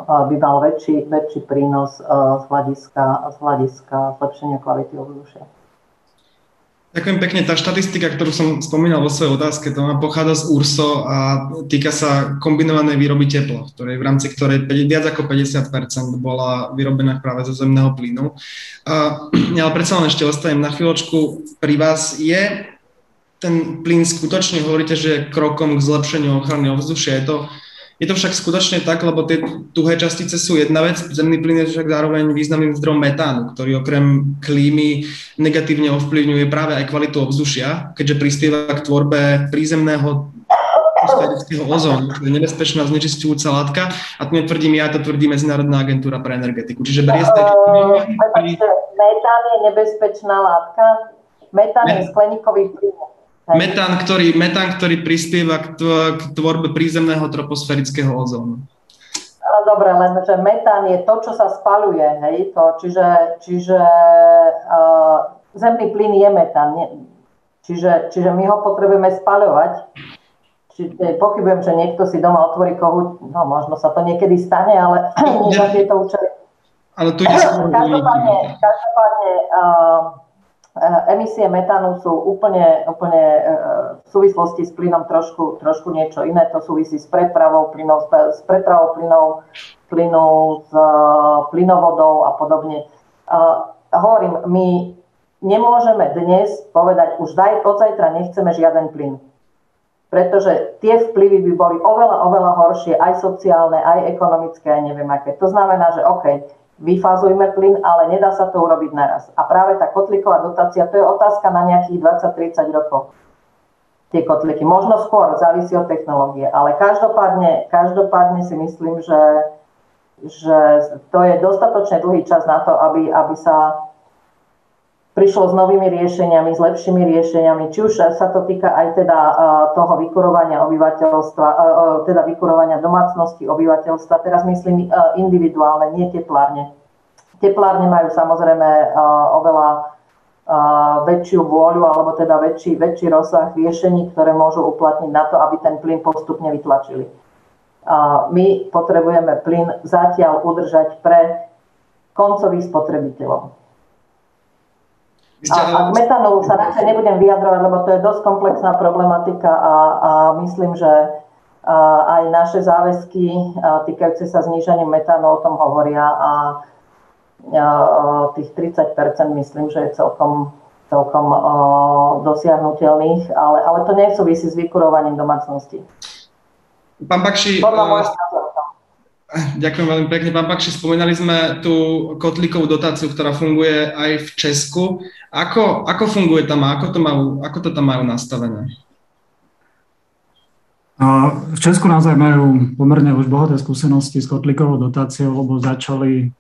by mal väčší, väčší prínos z hľadiska, z hľadiska zlepšenia kvality ovzdušia. Ďakujem pekne. Tá štatistika, ktorú som spomínal vo svojej otázke, to pochádza z URSO a týka sa kombinovanej výroby tepla, ktorej, v rámci ktorej viac ako 50% bola vyrobená práve zo zemného plynu. Ja ale predsa len ešte ostanem na chvíľočku pri vás. Je ten plyn skutočne, hovoríte, že je krokom k zlepšeniu ochrany ovzdušia. Je to je to však skutočne tak, lebo tie tuhé častice sú jedna vec, zemný plyn je však zároveň významným zdrojom metánu, ktorý okrem klímy negatívne ovplyvňuje práve aj kvalitu ovzdušia, keďže prispieva k tvorbe prízemného atmosférického ozónu, čo je nebezpečná znečistujúca látka. A to netvrdím ja, to tvrdí Medzinárodná agentúra pre energetiku. Čiže berie ste... Metán je nebezpečná látka? Metán je skleníkový plyn. Metán, ktorý, metán, ktorý prispieva k, k tvorbe prízemného troposférického ozónu. Dobre, len že metán je to, čo sa spaluje, hej, to, čiže, čiže uh, zemný plyn je metán, nie, čiže, čiže my ho potrebujeme spaľovať. Čiže pochybujem, že niekto si doma otvorí kohu, no možno sa to niekedy stane, ale nie za tieto účely. Ale tu ide každopádne, každopádne uh, emisie metánu sú úplne, úplne eh, v súvislosti s plynom trošku, trošku niečo iné. To súvisí s prepravou plynov, s prepravou plynov, plynov s eh, plynovodou a podobne. Hovorím, my nemôžeme dnes povedať, už daj, od zajtra nechceme žiaden plyn. Pretože tie vplyvy by boli oveľa, oveľa horšie, aj sociálne, aj ekonomické, aj neviem aké. To znamená, že OK, vyfázujme plyn, ale nedá sa to urobiť naraz. A práve tá kotlíková dotácia, to je otázka na nejakých 20-30 rokov. Tie kotlíky. Možno skôr, závisí od technológie, ale každopádne, každopádne si myslím, že, že to je dostatočne dlhý čas na to, aby, aby sa prišlo s novými riešeniami, s lepšími riešeniami, či už sa to týka aj teda toho vykurovania obyvateľstva, teda vykurovania domácnosti obyvateľstva, teraz myslím individuálne, nie teplárne. Teplárne majú samozrejme oveľa väčšiu vôľu alebo teda väčší, väčší rozsah riešení, ktoré môžu uplatniť na to, aby ten plyn postupne vytlačili. My potrebujeme plyn zatiaľ udržať pre koncových spotrebiteľov. A, a k metanu sa radšej nebudem vyjadrovať, lebo to je dosť komplexná problematika a, a myslím, že a aj naše záväzky týkajúce sa zníženia metánu o tom hovoria a, a tých 30% myslím, že je celkom, celkom o, dosiahnutelných, ale, ale to nesúvisí s vykurovaním domácnosti. Pán Bakši, Podľa Ďakujem veľmi pekne. Pán Pakši, spomínali sme tú kotlíkovú dotáciu, ktorá funguje aj v Česku. Ako, ako funguje tam ako to, majú, ako to tam majú nastavené? V Česku naozaj majú pomerne už bohaté skúsenosti s kotlíkovou dotáciou, lebo začali,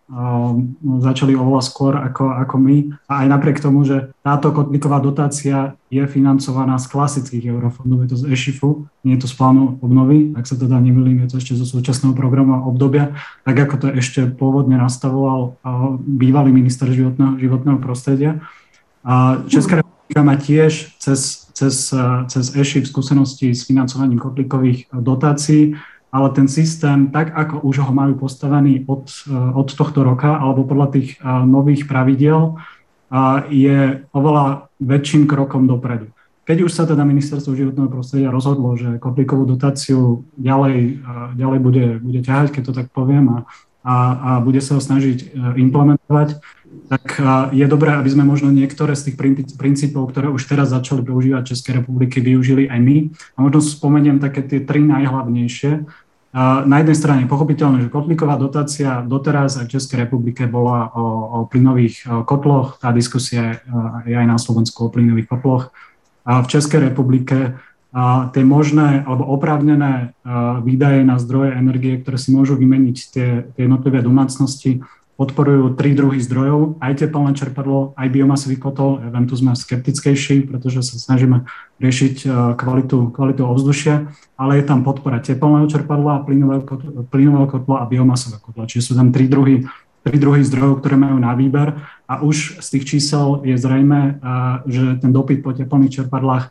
začali oveľa skôr ako, ako my. A aj napriek tomu, že táto kotlíková dotácia je financovaná z klasických eurofondov, je to z EŠIFu, nie je to z plánu obnovy, ak sa teda nemýlim, je to ešte zo súčasného programu obdobia, tak ako to ešte pôvodne nastavoval bývalý minister životného, životného prostredia. A Česká republika má tiež cez cez, cez e-ship skúsenosti s financovaním kotlíkových dotácií, ale ten systém, tak ako už ho majú postavený od, od tohto roka alebo podľa tých nových pravidiel, je oveľa väčším krokom dopredu. Keď už sa teda ministerstvo životného prostredia rozhodlo, že kotlíkovú dotáciu ďalej, ďalej bude, bude ťahať, keď to tak poviem, a, a, a bude sa ho snažiť implementovať, tak je dobré, aby sme možno niektoré z tých princípov, ktoré už teraz začali používať Českej republiky, využili aj my. A možno spomeniem také tie tri najhlavnejšie. na jednej strane pochopiteľné, že kotlíková dotácia doteraz aj v Českej republike bola o, o plynových kotloch. Tá diskusia je aj na Slovensku o plynových kotloch. A v Českej republike a tie možné alebo oprávnené výdaje na zdroje energie, ktoré si môžu vymeniť tie, tie jednotlivé domácnosti, podporujú tri druhy zdrojov, aj teplné čerpadlo, aj biomasový kotol. Viem, tu sme skeptickejší, pretože sa snažíme riešiť e, kvalitu, kvalitu ovzdušia, ale je tam podpora teplného čerpadla, plynového kotla, plynového kotla a biomasového kotla. Čiže sú tam tri druhy, tri druhy zdrojov, ktoré majú na výber a už z tých čísel je zrejme, e, že ten dopyt po teplných čerpadlách e,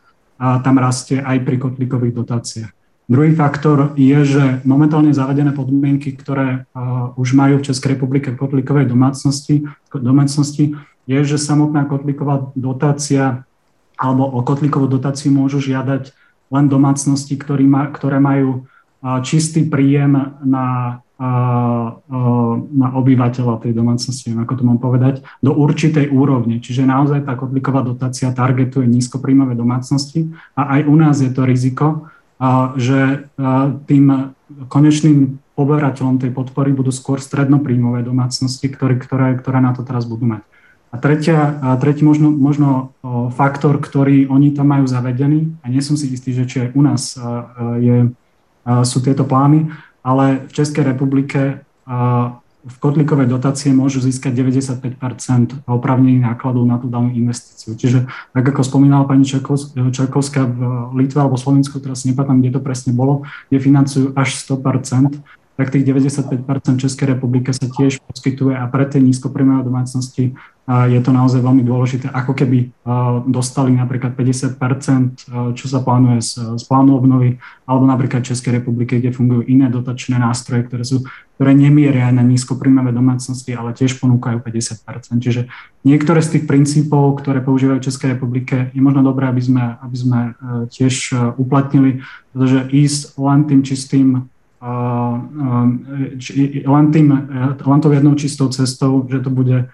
tam rastie aj pri kotlíkových dotáciách. Druhý faktor je, že momentálne zavedené podmienky, ktoré uh, už majú v Českej republike v domácnosti, domácnosti, je, že samotná kotlíková dotácia alebo o kotlíkovú dotáciu môžu žiadať len domácnosti, ktorý ma, ktoré majú uh, čistý príjem na, uh, na obyvateľa tej domácnosti, ako to mám povedať, do určitej úrovne. Čiže naozaj tá kotlíková dotácia targetuje nízkopríjmové domácnosti a aj u nás je to riziko, že tým konečným poberateľom tej podpory budú skôr strednopríjmové domácnosti, ktoré, ktoré, ktoré na to teraz budú mať. A tretia, a tretí možno, možno faktor, ktorý oni tam majú zavedený, a nie som si istý, že či aj u nás je, sú tieto plány, ale v Českej republike v kotlíkovej dotácie môžu získať 95% opravnených nákladov na tú danú investíciu. Čiže tak ako spomínala pani Čakovská v Litve alebo Slovensku, teraz nepamätám, kde to presne bolo, kde financujú až 100% tak tých 95% Českej republike sa tiež poskytuje a pre tie nízkopríjmové domácnosti je to naozaj veľmi dôležité, ako keby dostali napríklad 50% čo sa plánuje z, z plánu obnovy, alebo napríklad Českej republike, kde fungujú iné dotačné nástroje, ktoré, sú, ktoré nemieria aj na nízkopríjmové domácnosti, ale tiež ponúkajú 50% Čiže niektoré z tých princípov, ktoré používajú v Českej republike, je možno dobré, aby sme, aby sme e, tiež e, uplatnili, pretože ísť len tým čistým len, tým, len tou jednou čistou cestou, že to, bude,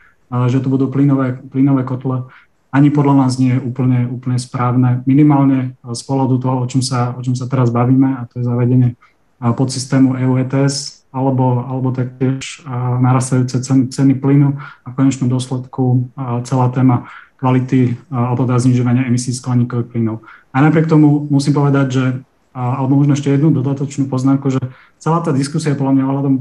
že to budú plynové, plynové kotle, ani podľa nás nie je úplne, úplne správne. Minimálne z pohľadu toho, o čom, sa, o čom sa teraz bavíme, a to je zavedenie podsystému EU ETS, alebo, alebo taktiež narastajúce ceny, ceny plynu a v konečnom dôsledku celá téma kvality alebo teda znižovania emisí skleníkových plynov. A napriek tomu musím povedať, že alebo možno ešte jednu dodatočnú poznámku, že celá tá diskusia podľa mňa ohľadom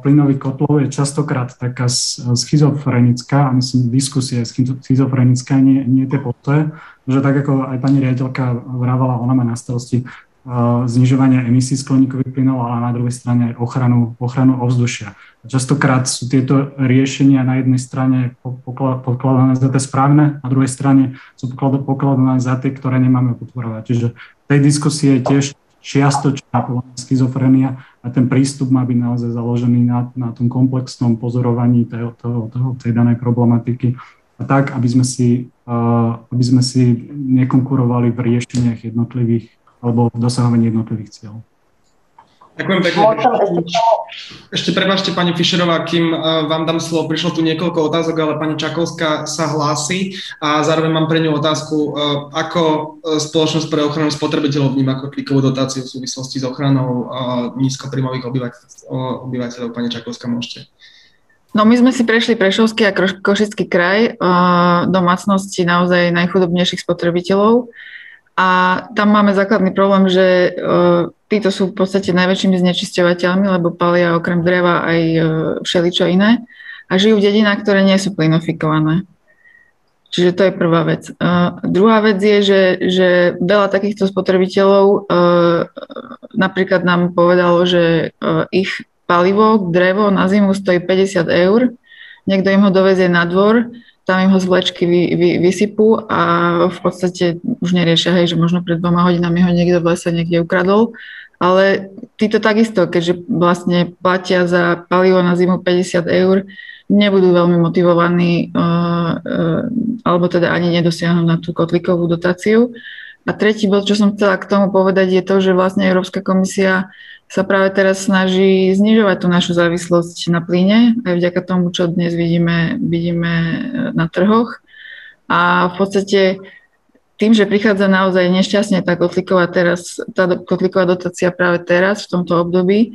plynových kotlov je častokrát taká schizofrenická, a myslím, diskusia je schizofrenická, nie, nie tie postoje, že tak ako aj pani riaditeľka vravala, ona má na starosti znižovanie emisí skleníkových plynov, ale na druhej strane aj ochranu, ochranu ovzdušia. Častokrát sú tieto riešenia na jednej strane pokladané za tie správne, na druhej strane sú pokladané za tie, ktoré nemáme podporovať. Čiže v tej diskusie je tiež čiastočná schizofrenia a ten prístup má byť naozaj založený na, na tom komplexnom pozorovaní toho, toho, toho, tej danej problematiky a tak, aby sme si, uh, aby sme si nekonkurovali v riešeniach jednotlivých alebo v dosahovaní jednotlivých cieľov. Ďakujem pekne. Ešte, prebažte, pani Fischerová, kým uh, vám dám slovo, prišlo tu niekoľko otázok, ale pani Čakovská sa hlási a zároveň mám pre ňu otázku, uh, ako uh, Spoločnosť pre ochranu spotrebiteľov vníma klikovú dotáciu v súvislosti s ochranou nízkoprímových obyvateľov. obyvateľov. Pani Čakovská, môžete. No my sme si prešli Prešovský a Košický kraj, domácnosti naozaj najchudobnejších spotrebiteľov. A tam máme základný problém, že uh, títo sú v podstate najväčšími znečisťovateľmi, lebo palia okrem dreva aj uh, všeličo iné a žijú v dedinách, ktoré nie sú plinofikované. Čiže to je prvá vec. Uh, druhá vec je, že, že veľa takýchto spotrebiteľov uh, napríklad nám povedalo, že uh, ich palivo, drevo na zimu stojí 50 eur, niekto im ho dovezie na dvor, tam im ho z vlečky vy, vy, vysypú a v podstate už neriešia, hej, že možno pred dvoma hodinami ho niekto v lese niekde ukradol. Ale títo takisto, keďže vlastne platia za palivo na zimu 50 eur, nebudú veľmi motivovaní uh, uh, alebo teda ani nedosiahnu na tú kotlikovú dotáciu. A tretí bod, čo som chcela k tomu povedať, je to, že vlastne Európska komisia sa práve teraz snaží znižovať tú našu závislosť na plyne, aj vďaka tomu, čo dnes vidíme, vidíme e, na trhoch. A v podstate tým, že prichádza naozaj nešťastne tá kotlíková, teraz, tá kotlíková dotácia práve teraz, v tomto období,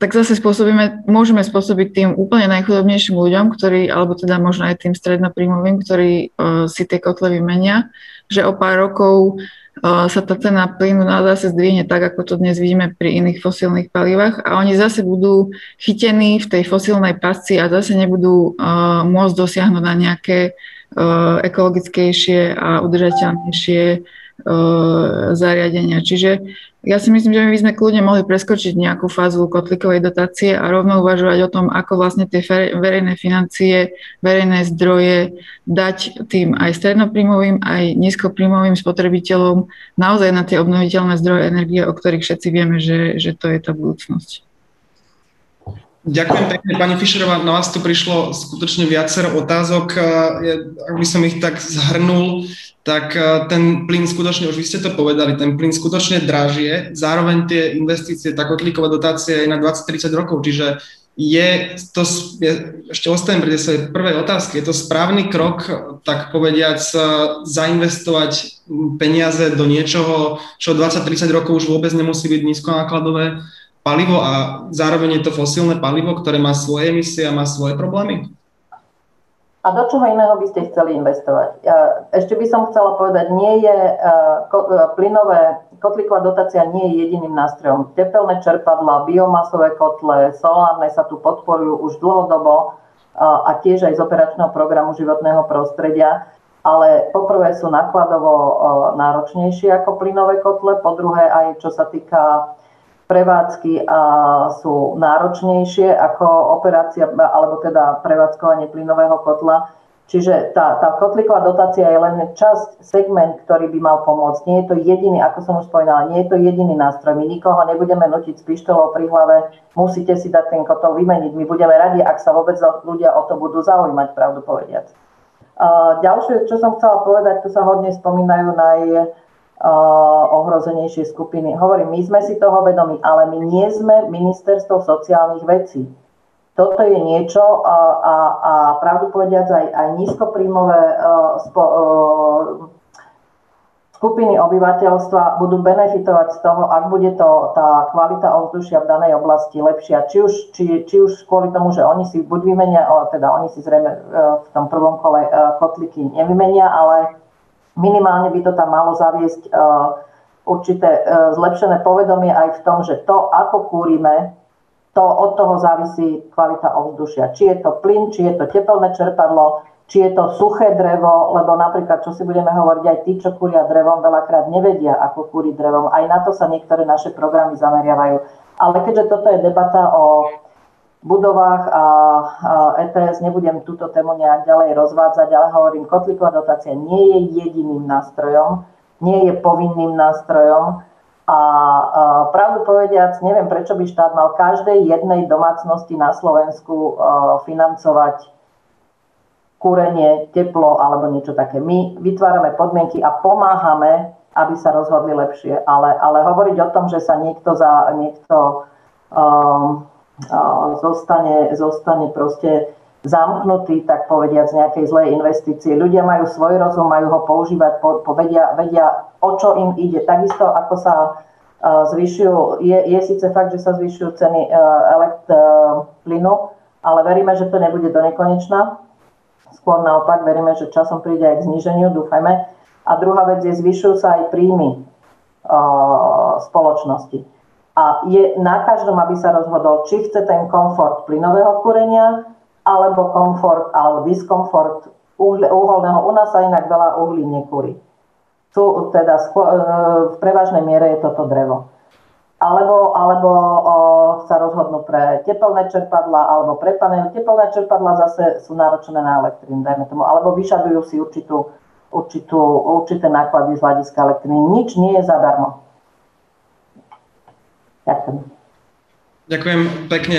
tak zase spôsobíme, môžeme spôsobiť tým úplne najchudobnejším ľuďom, ktorí, alebo teda možno aj tým strednopríjmovým, ktorí si tie kotle vymenia, že o pár rokov sa tá cena plynu zase zdvihne tak, ako to dnes vidíme pri iných fosílnych palivách a oni zase budú chytení v tej fosílnej pasci a zase nebudú môcť dosiahnuť na nejaké ekologickejšie a udržateľnejšie zariadenia. Čiže ja si myslím, že my sme kľudne mohli preskočiť nejakú fázu kotlikovej dotácie a rovno uvažovať o tom, ako vlastne tie verejné financie, verejné zdroje dať tým aj strednoprímovým, aj nízkoprímovým spotrebiteľom naozaj na tie obnoviteľné zdroje energie, o ktorých všetci vieme, že, že to je tá budúcnosť. Ďakujem pekne, pani Fischerová. Na vás tu prišlo skutočne viacero otázok. Ak by som ich tak zhrnul, tak e, ten plyn skutočne, už vy ste to povedali, ten plyn skutočne dražie, zároveň tie investície, tá kotlíková dotácia je na 20-30 rokov, čiže je to, je, ešte ostanem pri svojej prvej otázky, je to správny krok, tak povediac, e, zainvestovať peniaze do niečoho, čo 20-30 rokov už vôbec nemusí byť nízkonákladové palivo a zároveň je to fosílne palivo, ktoré má svoje emisie a má svoje problémy? A do čoho iného by ste chceli investovať? Ešte by som chcela povedať, nie je e, e, plynové, kotlíková dotácia nie je jediným nástrojom. Tepelné čerpadla, biomasové kotle, solárne sa tu podporujú už dlhodobo e, a tiež aj z operačného programu životného prostredia. Ale poprvé sú nákladovo náročnejšie ako plynové kotle, po druhé aj čo sa týka prevádzky a sú náročnejšie ako operácia, alebo teda prevádzkovanie plynového kotla. Čiže tá, tá kotlíková dotácia je len časť, segment, ktorý by mal pomôcť. Nie je to jediný, ako som už spomínala, nie je to jediný nástroj. My nikoho nebudeme nutiť s pištolou pri hlave, musíte si dať ten kotol vymeniť. My budeme radi, ak sa vôbec ľudia o to budú zaujímať, pravdu povediac. ďalšie, čo som chcela povedať, tu sa hodne spomínajú naj, ohrozenejšie skupiny. Hovorím, my sme si toho vedomi, ale my nie sme ministerstvo sociálnych vecí. Toto je niečo a, a, a pravdu povediac aj, aj nízkopríjmové uh, spo, uh, skupiny obyvateľstva budú benefitovať z toho, ak bude to, tá kvalita ovzdušia v danej oblasti lepšia. Či už, či, či už kvôli tomu, že oni si buď vymenia, teda oni si zrejme v tom prvom kole kotliky nevymenia, ale minimálne by to tam malo zaviesť e, určité e, zlepšené povedomie aj v tom, že to, ako kúrime, to od toho závisí kvalita ovzdušia. Či je to plyn, či je to tepelné čerpadlo, či je to suché drevo, lebo napríklad, čo si budeme hovoriť, aj tí, čo kúria drevom, veľakrát nevedia, ako kúriť drevom. Aj na to sa niektoré naše programy zameriavajú. Ale keďže toto je debata o budovách a ETS, nebudem túto tému nejak ďalej rozvádzať, ale hovorím, kotlíková dotácia nie je jediným nástrojom, nie je povinným nástrojom a pravdu povediac, neviem prečo by štát mal každej jednej domácnosti na Slovensku financovať kúrenie, teplo alebo niečo také. My vytvárame podmienky a pomáhame, aby sa rozhodli lepšie, ale, ale hovoriť o tom, že sa niekto za niekto um, zostane, zostane proste zamknutý, tak povediať, z nejakej zlej investície. Ľudia majú svoj rozum, majú ho používať, po, po vedia, vedia, o čo im ide. Takisto ako sa uh, zvyšujú, je, je síce fakt, že sa zvyšujú ceny uh, elekt, uh, plynu, ale veríme, že to nebude do nekonečna. Skôr naopak, veríme, že časom príde aj k zniženiu, dúfajme. A druhá vec je, zvyšujú sa aj príjmy spoločnosti a je na každom, aby sa rozhodol, či chce ten komfort plynového kúrenia, alebo komfort, alebo diskomfort uholného. U nás sa inak veľa uhlí nekúri. Tu teda e, v prevažnej miere je toto drevo. Alebo, alebo o, sa rozhodnú pre tepelné čerpadla alebo pre panel. Tepelné čerpadla zase sú náročené na elektrínu, dajme tomu, alebo vyžadujú si určitú, určitú, určité náklady z hľadiska elektriny. Nič nie je zadarmo. Ďakujem. Ďakujem pekne.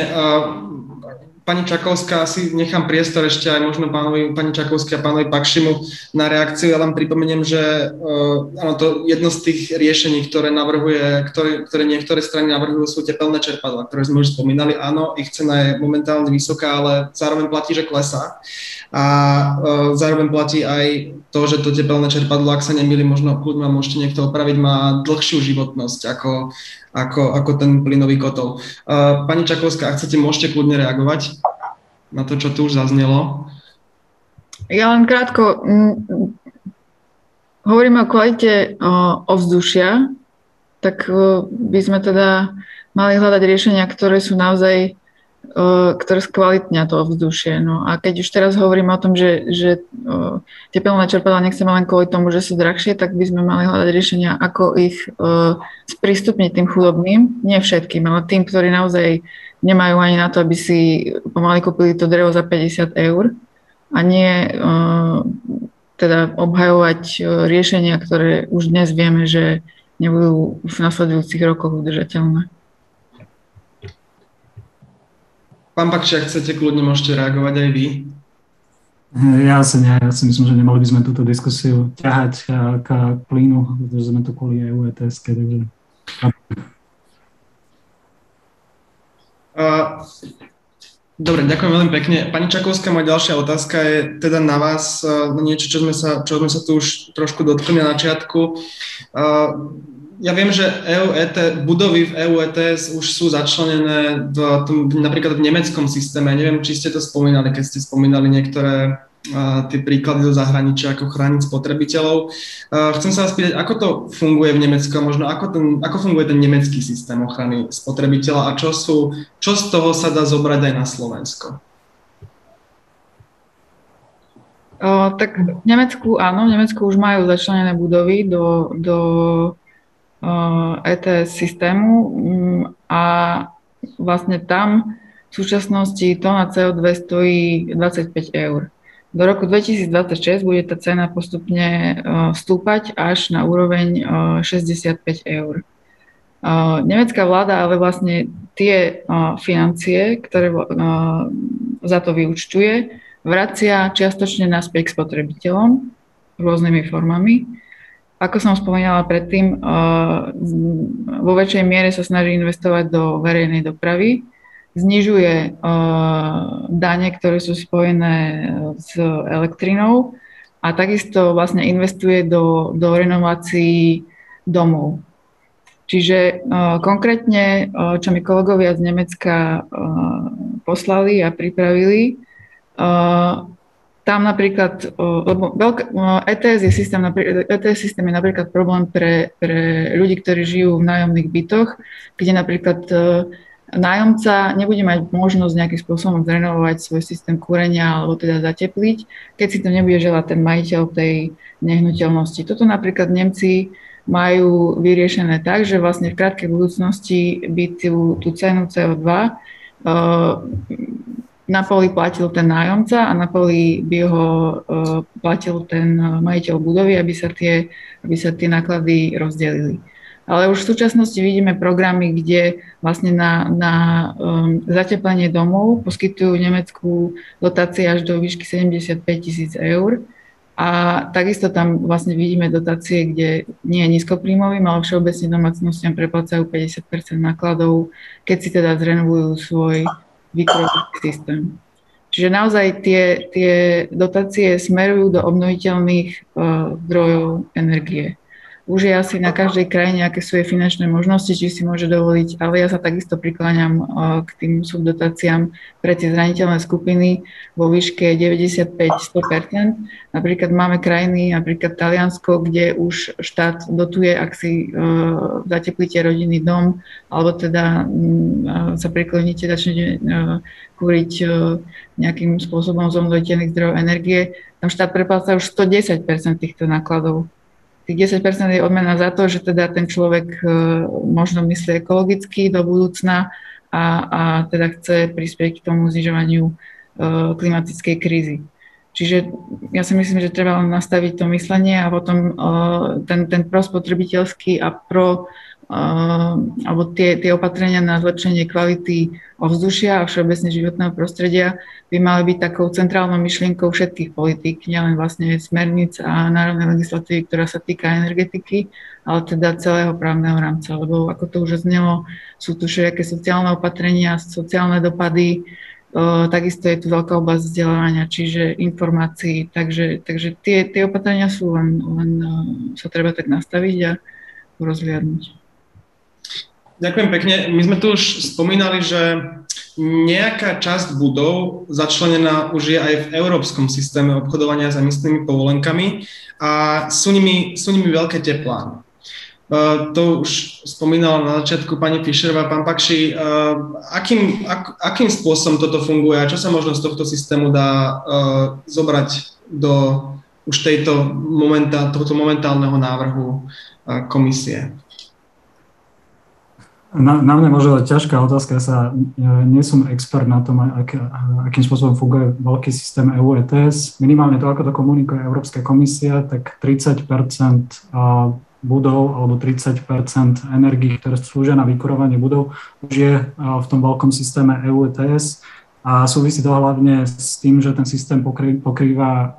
pani Čakovská, asi nechám priestor ešte aj možno pánovi, pani Čakovská a pánovi Pakšimu na reakciu. Ja vám pripomeniem, že uh, áno, to jedno z tých riešení, ktoré navrhuje, ktoré, ktoré niektoré strany navrhujú, sú tepelné čerpadla, ktoré sme už spomínali. Áno, ich cena je momentálne vysoká, ale zároveň platí, že klesá. A uh, zároveň platí aj to, že to tepelné čerpadlo, ak sa nemýli, možno kľudne môžete niekto opraviť, má dlhšiu životnosť ako ako, ako ten plynový kotol. Pani Čakovská, ak chcete, môžete kľudne reagovať na to, čo tu už zaznelo. Ja len krátko, hovoríme o kvalite ovzdušia, tak by sme teda mali hľadať riešenia, ktoré sú naozaj ktoré skvalitnia to ovzdušie. No a keď už teraz hovoríme o tom, že, že tepelné čerpadla nechceme len kvôli tomu, že sú drahšie, tak by sme mali hľadať riešenia, ako ich sprístupniť tým chudobným, nie všetkým, ale tým, ktorí naozaj nemajú ani na to, aby si pomaly kúpili to drevo za 50 eur a nie teda obhajovať riešenia, ktoré už dnes vieme, že nebudú v nasledujúcich rokoch udržateľné. Pán Bakči, ak chcete, kľudne môžete reagovať aj vy. Ja si, nie, ja si myslím, že nemali by sme túto diskusiu ťahať k plynu, pretože sme tu kvôli EU ETS. Takže... Uh, dobre, ďakujem veľmi pekne. Pani Čakovská, moja ďalšia otázka je teda na vás, uh, niečo, čo sme, sa, čo sme sa tu už trošku dotkli na začiatku. Uh, ja viem, že EU ET, budovy v EU ETS už sú začlenené v, napríklad v nemeckom systéme. Neviem, či ste to spomínali, keď ste spomínali niektoré uh, tie príklady zo zahraničia, ako chrániť spotrebiteľov. Uh, chcem sa vás pýtať, ako to funguje v Nemecku a možno ako, ten, ako funguje ten nemecký systém ochrany spotrebiteľa a čo, sú, čo z toho sa dá zobrať aj na Slovensko? O, tak v Nemecku, áno, v Nemecku už majú začlenené budovy do, do ETS systému mm, a vlastne tam v súčasnosti tóna CO2 stojí 25 eur. Do roku 2026 bude tá cena postupne stúpať až na úroveň 65 eur. Nemecká vláda ale vlastne tie financie, ktoré za to vyučtuje, vracia čiastočne naspäť k spotrebiteľom rôznymi formami ako som spomínala predtým, uh, vo väčšej miere sa snaží investovať do verejnej dopravy, znižuje uh, dane, ktoré sú spojené s elektrinou a takisto vlastne investuje do, do renovácií domov. Čiže konkrétne, čo mi kolegovia z Nemecka poslali a pripravili, tam napríklad, lebo veľk, ETS, je systém, ETS systém je napríklad problém pre, pre ľudí, ktorí žijú v nájomných bytoch, kde napríklad e, nájomca nebude mať možnosť nejakým spôsobom zrenovovať svoj systém kúrenia alebo teda zatepliť, keď si to nebude želať ten majiteľ tej nehnuteľnosti. Toto napríklad Nemci majú vyriešené tak, že vlastne v krátkej budúcnosti by tú, tú cenu CO2 uh, na poli platil ten nájomca a na poli by ho uh, platil ten majiteľ budovy, aby sa tie, aby sa tie náklady rozdelili. Ale už v súčasnosti vidíme programy, kde vlastne na, na um, zateplenie domov poskytujú Nemecku dotácie až do výšky 75 tisíc eur. A takisto tam vlastne vidíme dotácie, kde nie je nízkopríjmovým, ale všeobecne domácnostiam preplácajú 50% nákladov, keď si teda zrenovujú svoj výkrojový systém. Čiže naozaj tie, tie dotácie smerujú do obnoviteľných uh, zdrojov energie už je asi na každej krajine, aké sú jej finančné možnosti, či si môže dovoliť, ale ja sa takisto prikláňam k tým subdotáciám pre tie zraniteľné skupiny vo výške 95-100%. Napríklad máme krajiny, napríklad Taliansko, kde už štát dotuje, ak si uh, zateplíte rodinný dom, alebo teda uh, sa prikloníte, začnete uh, kúriť uh, nejakým spôsobom z zdrojov energie, tam štát prepláca už 110% týchto nákladov tých 10% je odmena za to, že teda ten človek e, možno myslí ekologicky do budúcna a, a teda chce prispieť k tomu znižovaniu e, klimatickej krízy. Čiže ja si myslím, že treba nastaviť to myslenie a potom e, ten, ten prospotrebiteľský a pro alebo tie, tie opatrenia na zlepšenie kvality ovzdušia a všeobecne životného prostredia by mali byť takou centrálnou myšlienkou všetkých politík, nielen vlastne smerníc a národnej legislatívy, ktorá sa týka energetiky, ale teda celého právneho rámca, lebo ako to už znelo, sú tu všelijaké sociálne opatrenia, sociálne dopady, takisto je tu veľká oblasť vzdelávania, čiže informácií, takže, takže tie, tie opatrenia sú len, len sa treba tak nastaviť a rozhliadnúť. Ďakujem pekne. My sme tu už spomínali, že nejaká časť budov začlenená už je aj v európskom systéme obchodovania s emisnými povolenkami a sú nimi, sú nimi veľké teplá. Uh, to už spomínala na začiatku pani Fischerová, pán Pakši, uh, akým, ak, akým spôsobom toto funguje a čo sa možno z tohto systému dá uh, zobrať do už tejto momentál, tohto momentálneho návrhu komisie? Na, na mňa byť ťažká otázka, ja sa nie som expert na tom, ak, akým spôsobom funguje veľký systém EU ETS. Minimálne to, ako to komunikuje Európska komisia, tak 30% budov alebo 30% energií, ktoré slúžia na vykurovanie budov, už je v tom veľkom systéme EU ETS a súvisí to hlavne s tým, že ten systém pokrýva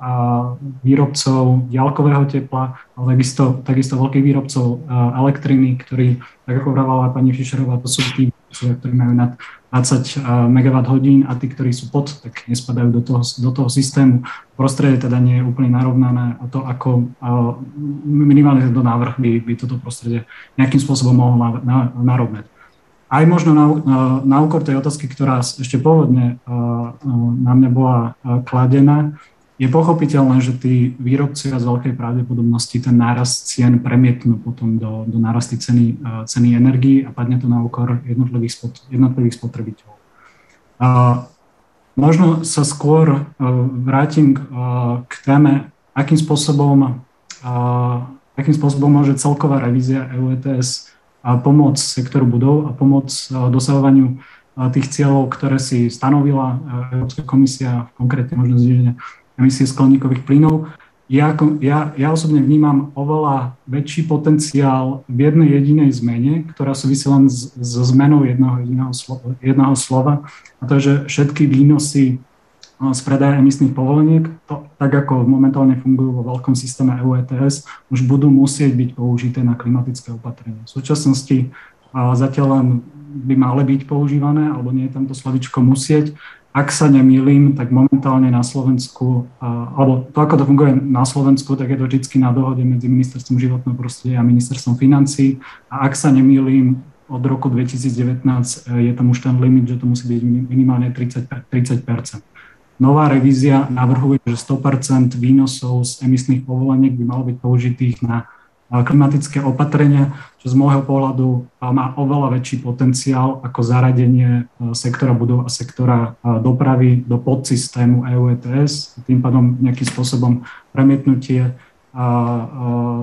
výrobcov ďalkového tepla, ale takisto, takisto veľkých výrobcov elektriny, ktorí, tak ako vravala pani Fischerová, to sú tí, ktorí majú nad 20 MW hodín a tí, ktorí sú pod, tak nespadajú do toho, do toho systému. Prostredie teda nie je úplne narovnané a to, ako minimálne tento návrh by, by toto prostredie nejakým spôsobom mohol narovnať aj možno na, na úkor tej otázky, ktorá ešte pôvodne na mňa bola kladená, je pochopiteľné, že tí výrobcovia z veľkej pravdepodobnosti ten nárast cien premietnú potom do, do nárasty ceny, ceny energii a padne to na úkor jednotlivých, spot, jednotlivých spotrebiteľov. Možno sa skôr vrátim k téme, akým spôsobom, akým spôsobom môže celková revízia EU ETS pomoc sektoru budov a pomoc dosahovaniu tých cieľov, ktoré si stanovila Európska komisia, konkrétne možno zniženie emisie skleníkových plynov. Ja, ja, ja osobne vnímam oveľa väčší potenciál v jednej jedinej zmene, ktorá súvisí len so zmenou jedného, jedného, slova, jedného slova, a to je, že všetky výnosy z predaja emisných povoleniek, to, tak ako momentálne fungujú vo veľkom systéme EU ETS, už budú musieť byť použité na klimatické opatrenia. V súčasnosti zatiaľ len by mali byť používané, alebo nie je tam to slovičko musieť. Ak sa nemýlim, tak momentálne na Slovensku, alebo to, ako to funguje na Slovensku, tak je to vždy na dohode medzi Ministerstvom životného prostredia a Ministerstvom financí. A ak sa nemýlim, od roku 2019 je tam už ten limit, že to musí byť minimálne 30, 30 Nová revízia navrhuje, že 100% výnosov z emisných povoleniek by malo byť použitých na klimatické opatrenia, čo z môjho pohľadu má oveľa väčší potenciál ako zaradenie sektora budov a sektora dopravy do podsystému EU ETS, tým pádom nejakým spôsobom premietnutie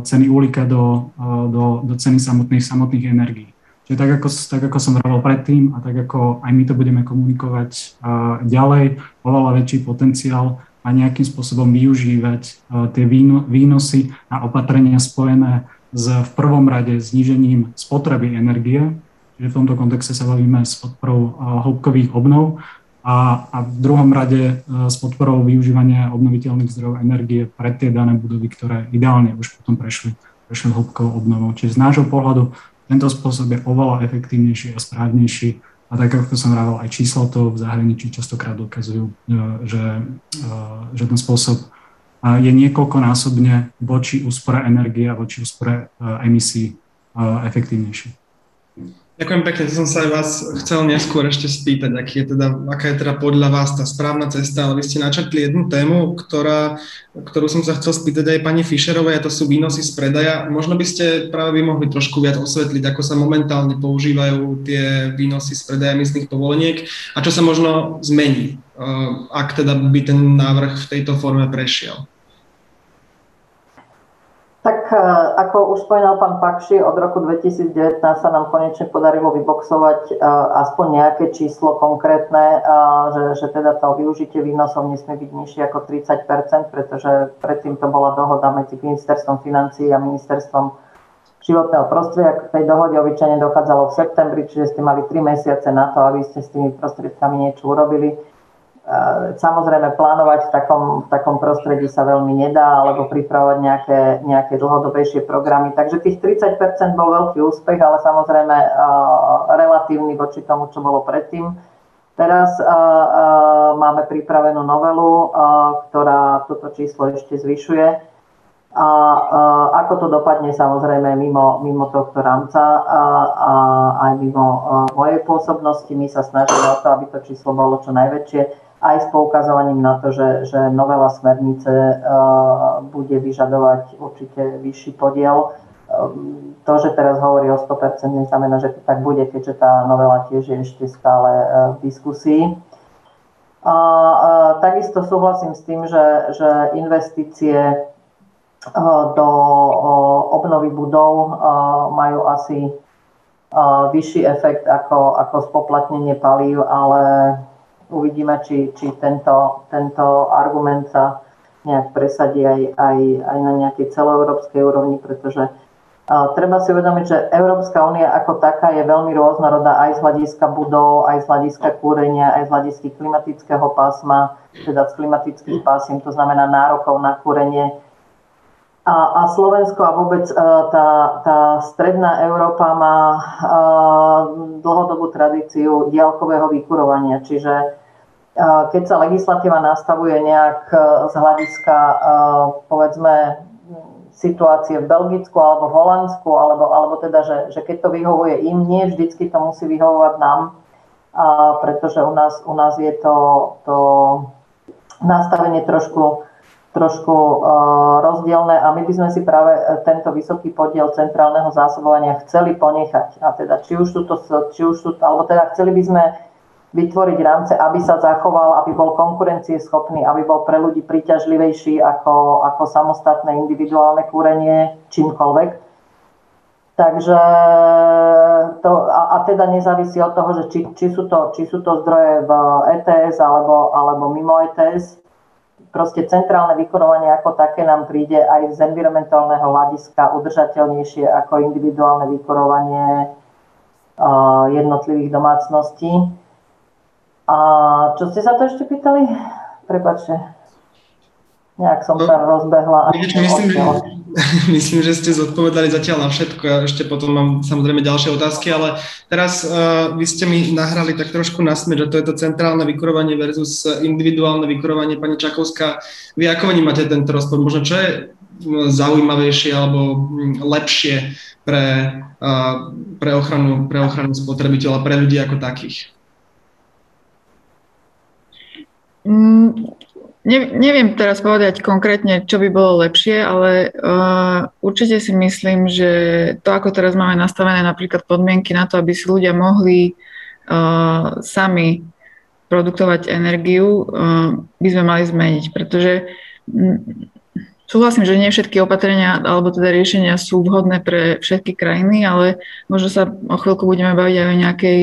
ceny uhlíka do, do, do ceny samotných, samotných energií. Čiže tak ako, tak ako som vravel predtým a tak ako aj my to budeme komunikovať uh, ďalej, oveľa väčší potenciál a nejakým spôsobom využívať uh, tie výno, výnosy a opatrenia spojené s v prvom rade znížením spotreby energie, čiže v tomto kontexte sa bavíme s podporou uh, hĺbkových obnov a, a v druhom rade uh, s podporou využívania obnoviteľných zdrojov energie pre tie dané budovy, ktoré ideálne už potom prešli, prešli hĺbkovou obnovou. Čiže z nášho pohľadu tento spôsob je oveľa efektívnejší a správnejší a tak ako som vravel, aj čísla to v zahraničí častokrát dokazujú, e, že, e, že ten spôsob je niekoľkonásobne voči úspore energie a voči úspore e, emisí efektívnejší. Ďakujem pekne, to som sa aj vás chcel neskôr ešte spýtať, aký je teda, aká je teda podľa vás tá správna cesta, ale vy ste načrtli jednu tému, ktorá, ktorú som sa chcel spýtať aj pani Fischerovej, a to sú výnosy z predaja. Možno by ste práve vy mohli trošku viac osvetliť, ako sa momentálne používajú tie výnosy z predaja emisných povoleniek a čo sa možno zmení, ak teda by ten návrh v tejto forme prešiel. Tak e, ako už spomínal pán Pakši, od roku 2019 sa nám konečne podarilo vyboxovať e, aspoň nejaké číslo konkrétne, e, že, že teda to využitie výnosov nesmie byť nižšie ako 30% pretože predtým to bola dohoda medzi ministerstvom financí a ministerstvom životného prostredia. K tej dohode obyčajne dochádzalo v septembri, čiže ste mali 3 mesiace na to, aby ste s tými prostriedkami niečo urobili. Samozrejme, plánovať v takom, v takom prostredí sa veľmi nedá, alebo pripravovať nejaké, nejaké dlhodobejšie programy. Takže tých 30% bol veľký úspech, ale samozrejme relatívny voči tomu, čo bolo predtým. Teraz máme pripravenú novelu, ktorá toto číslo ešte zvyšuje a ako to dopadne samozrejme mimo, mimo tohto rámca a, a aj mimo mojej pôsobnosti, my sa snažíme o to, aby to číslo bolo čo najväčšie, aj s poukazovaním na to, že, že novela smernice bude vyžadovať určite vyšší podiel. To, že teraz hovorí o 100%, neznamená, že to tak bude, keďže tá novela tiež je ešte stále v diskusii. A takisto súhlasím s tým, že, že investície do obnovy budov majú asi vyšší efekt ako, ako spoplatnenie palív, ale uvidíme, či, či tento, tento argument sa nejak presadí aj, aj, aj na nejakej celoeurópskej úrovni, pretože uh, treba si uvedomiť, že Európska únia ako taká je veľmi rôznorodá aj z hľadiska budov, aj z hľadiska kúrenia, aj z hľadiska klimatického pásma, teda z klimatických pásiem, to znamená nárokov na kúrenie. A, a Slovensko a vôbec e, tá, tá stredná Európa má e, dlhodobú tradíciu diálkového vykurovania, čiže keď sa legislatíva nastavuje nejak z hľadiska povedzme situácie v Belgicku alebo v Holandsku, alebo, alebo teda, že, že keď to vyhovuje im, nie vždycky to musí vyhovovať nám, pretože u nás, u nás je to, to nastavenie trošku trošku uh, rozdielne a my by sme si práve e, tento vysoký podiel centrálneho zásobovania chceli ponechať. A teda či už sú či už sú, alebo teda chceli by sme vytvoriť rámce, aby sa zachoval, aby bol konkurencieschopný, aby bol pre ľudí príťažlivejší ako, ako samostatné individuálne kúrenie čímkoľvek. Takže to, a, a teda nezávisí od toho, že či, či, sú, to, či sú to zdroje v ETS alebo, alebo mimo ETS proste centrálne vykurovanie ako také nám príde aj z environmentálneho hľadiska udržateľnejšie ako individuálne vykurovanie jednotlivých domácností. A čo ste sa to ešte pýtali? Prepačte. Nejak som no, sa rozbehla. Myslím, že, myslím, že ste zodpovedali zatiaľ na všetko. Ja ešte potom mám samozrejme ďalšie otázky, ale teraz uh, vy ste mi nahrali tak trošku na smer, že to je to centrálne vykurovanie versus individuálne vykurovanie. Pani Čakovská, vy ako vnímate tento rozpor? Možno čo je zaujímavejšie alebo lepšie pre, uh, pre, ochranu, pre ochranu spotrebiteľa, pre ľudí ako takých? Mm, Ne, neviem teraz povedať konkrétne, čo by bolo lepšie, ale uh, určite si myslím, že to, ako teraz máme nastavené napríklad podmienky na to, aby si ľudia mohli uh, sami produkovať energiu, uh, by sme mali zmeniť, pretože Súhlasím, že nie všetky opatrenia alebo teda riešenia sú vhodné pre všetky krajiny, ale možno sa o chvíľku budeme baviť aj o nejakej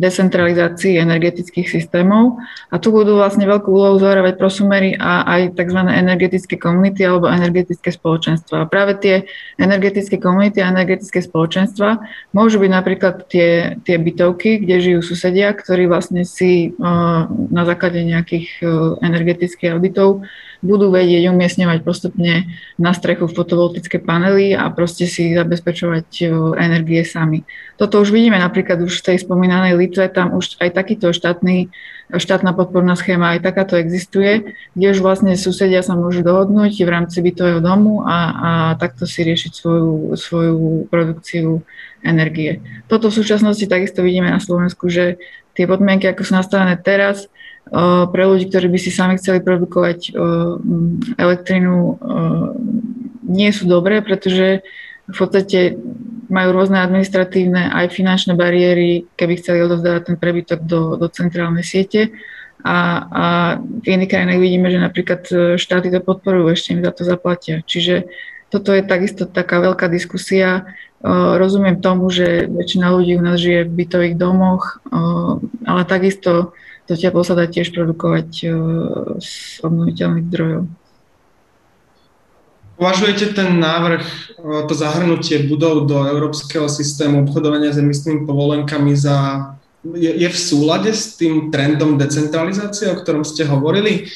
decentralizácii energetických systémov a tu budú vlastne veľkú úlohu zohrávať prosumery a aj tzv. energetické komunity alebo energetické spoločenstva. A práve tie energetické komunity a energetické spoločenstva môžu byť napríklad tie, tie bytovky, kde žijú susedia, ktorí vlastne si na základe nejakých energetických auditov budú vedieť umiestňovať postupne na strechu fotovoltické panely a proste si zabezpečovať e, energie sami. Toto už vidíme napríklad už v tej spomínanej Litve, tam už aj takýto štátny, štátna podporná schéma aj takáto existuje, kde už vlastne susedia sa môžu dohodnúť v rámci bytového domu a, a takto si riešiť svoju, svoju produkciu energie. Toto v súčasnosti takisto vidíme na Slovensku, že tie podmienky, ako sú nastavené teraz, pre ľudí, ktorí by si sami chceli produkovať elektrinu, nie sú dobré, pretože v podstate majú rôzne administratívne aj finančné bariéry, keby chceli odovzdávať ten prebytok do, do centrálnej siete. A, a v iných krajinách vidíme, že napríklad štáty to podporujú, ešte im za to zaplatia. Čiže toto je takisto taká veľká diskusia. Rozumiem tomu, že väčšina ľudí u nás žije v bytových domoch, ale takisto to teplo sa dá tiež produkovať z obnoviteľných zdrojov. Považujete ten návrh, to zahrnutie budov do európskeho systému obchodovania s emisnými povolenkami za je, je v súlade s tým trendom decentralizácie, o ktorom ste hovorili?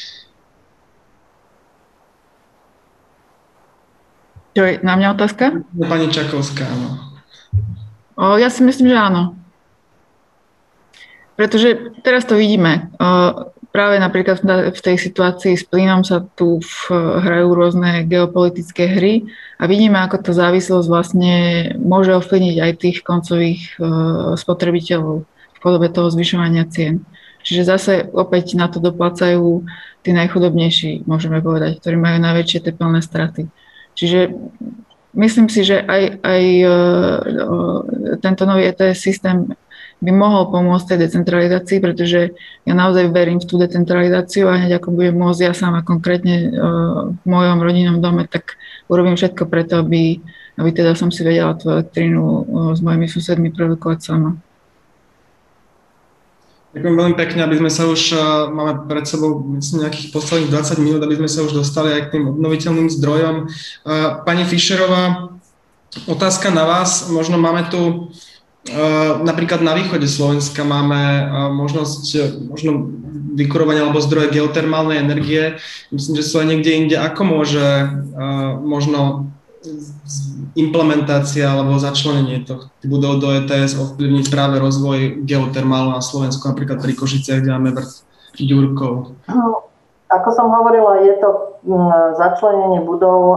Čo je na mňa otázka? Pani Čakovská, áno. O, ja si myslím, že áno. Pretože teraz to vidíme. Práve napríklad v tej situácii s plynom sa tu hrajú rôzne geopolitické hry a vidíme, ako tá závislosť vlastne môže ovplyvniť aj tých koncových spotrebiteľov podobe toho zvyšovania cien. Čiže zase opäť na to doplácajú tí najchudobnejší, môžeme povedať, ktorí majú najväčšie tepelné straty. Čiže myslím si, že aj, aj tento nový ETS systém by mohol pomôcť tej decentralizácii, pretože ja naozaj verím v tú decentralizáciu a hneď ako budem môcť ja sama konkrétne e, v mojom rodinnom dome, tak urobím všetko preto, aby, aby teda som si vedela tú elektrínu s mojimi susedmi produkovať sama. Ďakujem veľmi pekne, aby sme sa už, eh, máme pred sebou myslím, nejakých posledných 20 minút, aby sme sa už dostali aj k tým obnoviteľným zdrojom. Pani Fischerová, otázka na vás. Možno máme tu napríklad na východe Slovenska máme možnosť možno vykurovania alebo zdroje geotermálnej energie. Myslím, že sú aj niekde inde. Ako môže možno implementácia alebo začlenenie tohto budov do ETS ovplyvniť práve rozvoj geotermálu na Slovensku, napríklad pri Košiciach, kde máme vrch Ďurkov? Ako som hovorila, je to mm, začlenenie budov e,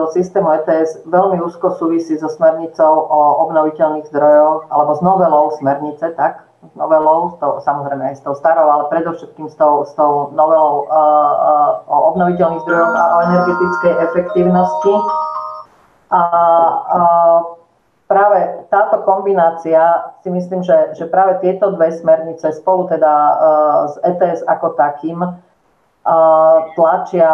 do systému ETS veľmi úzko súvisí so smernicou o obnoviteľných zdrojoch alebo s novelou smernice, tak? S novelou, to, samozrejme aj s tou starou, ale predovšetkým s tou, s tou novelou uh, uh, o obnoviteľných zdrojoch a o energetickej efektívnosti a, a práve táto kombinácia si myslím, že, že práve tieto dve smernice spolu teda uh, s ETS ako takým tlačia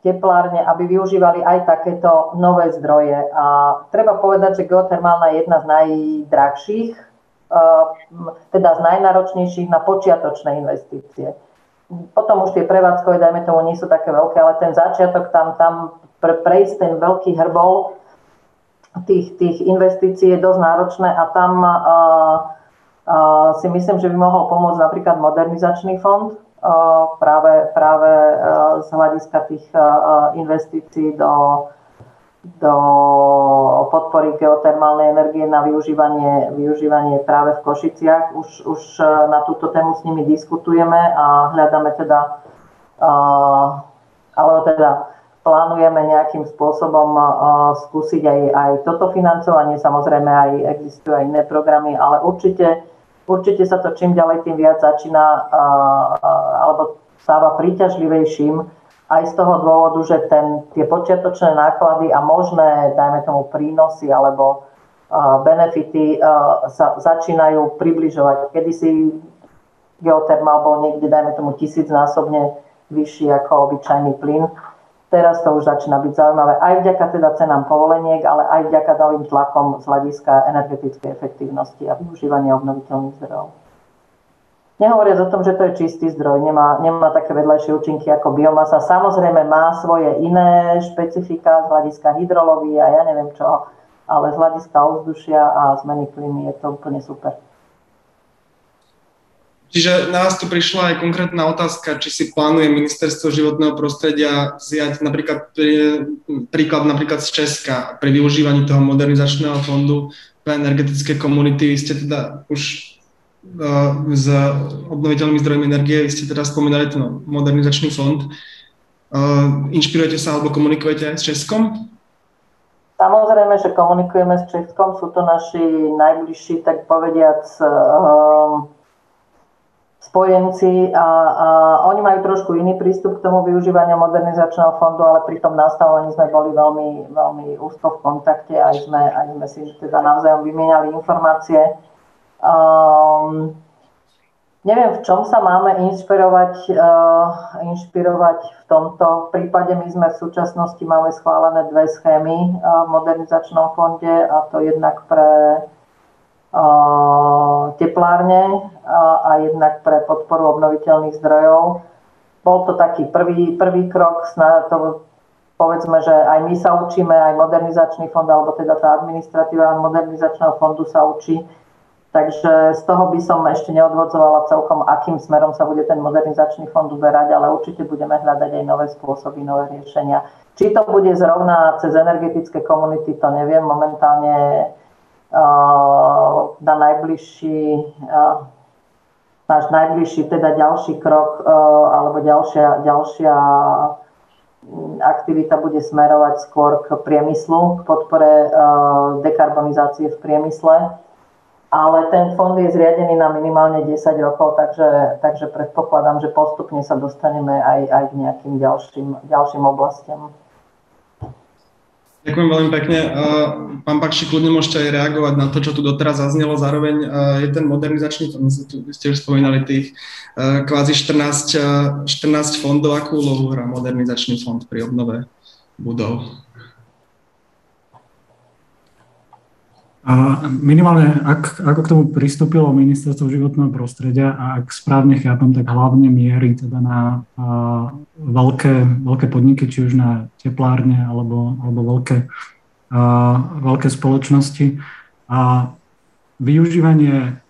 teplárne, aby využívali aj takéto nové zdroje. A treba povedať, že geotermálna je jedna z najdrahších, teda z najnáročnejších na počiatočné investície. Potom už tie prevádzkové, dajme tomu, nie sú také veľké, ale ten začiatok tam, tam pre, prejsť ten veľký hrbol tých, tých investícií je dosť náročné a tam uh, uh, si myslím, že by mohol pomôcť napríklad modernizačný fond práve, práve uh, z hľadiska tých uh, investícií do, do podpory geotermálnej energie na využívanie, využívanie práve v Košiciach. Už, už na túto tému s nimi diskutujeme a hľadáme teda, uh, ale teda plánujeme nejakým spôsobom skúsiť aj, aj toto financovanie. Samozrejme aj existujú aj iné programy, ale určite, určite sa to čím ďalej tým viac začína alebo stáva príťažlivejším aj z toho dôvodu, že ten, tie počiatočné náklady a možné, dajme tomu, prínosy alebo benefity sa začínajú približovať. Kedy si geotermál bol niekde, dajme tomu, tisícnásobne vyšší ako obyčajný plyn Teraz to už začína byť zaujímavé aj vďaka teda cenám povoleniek, ale aj vďaka novým tlakom z hľadiska energetickej efektívnosti a využívania obnoviteľných zdrojov. Nehovoriac o tom, že to je čistý zdroj, nemá, nemá také vedľajšie účinky ako biomasa. Samozrejme má svoje iné špecifika z hľadiska hydrológie a ja neviem čo, ale z hľadiska ovzdušia a zmeny klímy je to úplne super. Čiže na vás tu prišla aj konkrétna otázka, či si plánuje ministerstvo životného prostredia zjať napríklad príklad napríklad z Česka pri využívaní toho modernizačného fondu pre energetické komunity. Vy ste teda už uh, s obnoviteľnými zdrojmi energie, vy ste teda spomínali ten modernizačný fond. Uh, inšpirujete sa alebo komunikujete s Českom? Samozrejme, že komunikujeme s Českom, sú to naši najbližší, tak povediac, uh, spojenci a, a oni majú trošku iný prístup k tomu využívaniu modernizačného fondu, ale pri tom nastavení sme boli veľmi, veľmi úzko v kontakte, aj sme, aj sme si teda navzájom vymieniali informácie. Um, neviem, v čom sa máme inšpirovať, uh, inšpirovať v tomto prípade. My sme v súčasnosti máme schválené dve schémy uh, v modernizačnom fonde a to jednak pre teplárne a jednak pre podporu obnoviteľných zdrojov. Bol to taký prvý, prvý krok, to povedzme, že aj my sa učíme, aj modernizačný fond, alebo teda tá administratíva modernizačného fondu sa učí. Takže z toho by som ešte neodvodzovala celkom, akým smerom sa bude ten modernizačný fond uberať, ale určite budeme hľadať aj nové spôsoby, nové riešenia. Či to bude zrovna cez energetické komunity, to neviem. Momentálne na najbližší, uh, náš najbližší, teda ďalší krok, uh, alebo ďalšia, ďalšia aktivita bude smerovať skôr k priemyslu, k podpore dekarbonizácie v priemysle. Ale ten fond je zriadený na minimálne 10 rokov, takže, takže predpokladám, že postupne sa dostaneme aj, aj k nejakým ďalším, ďalším oblastiam. Ďakujem veľmi pekne. Pán Pakši, kľudne môžete aj reagovať na to, čo tu doteraz zaznelo. Zároveň je ten modernizačný fond, ste už spomínali tých kvázi 14, 14 fondov, akú úlohu hrá modernizačný fond pri obnove budov? A minimálne, ak, ako k tomu pristúpilo ministerstvo životného prostredia a ak správne chápem, tak hlavne mierí teda na a, veľké, veľké podniky, či už na teplárne alebo, alebo veľké, a, veľké spoločnosti. A využívanie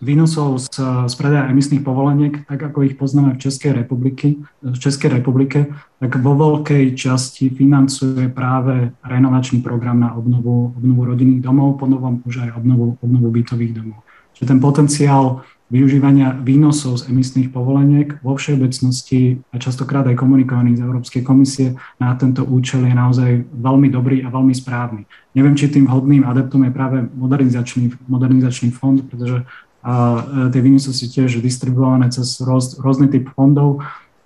výnosov z, z predaja emisných povoleniek, tak ako ich poznáme v Českej, republiky, v Českej republike, tak vo veľkej časti financuje práve renovačný program na obnovu, obnovu rodinných domov, ponovom už aj obnovu, obnovu bytových domov. Čiže ten potenciál využívania výnosov z emisných povoleniek vo všeobecnosti a častokrát aj komunikovaných z Európskej komisie na tento účel je naozaj veľmi dobrý a veľmi správny. Neviem, či tým vhodným adeptom je práve modernizačný, modernizačný fond, pretože a e, tie výnosy sú tiež distribuované cez roz, rôzny typ fondov.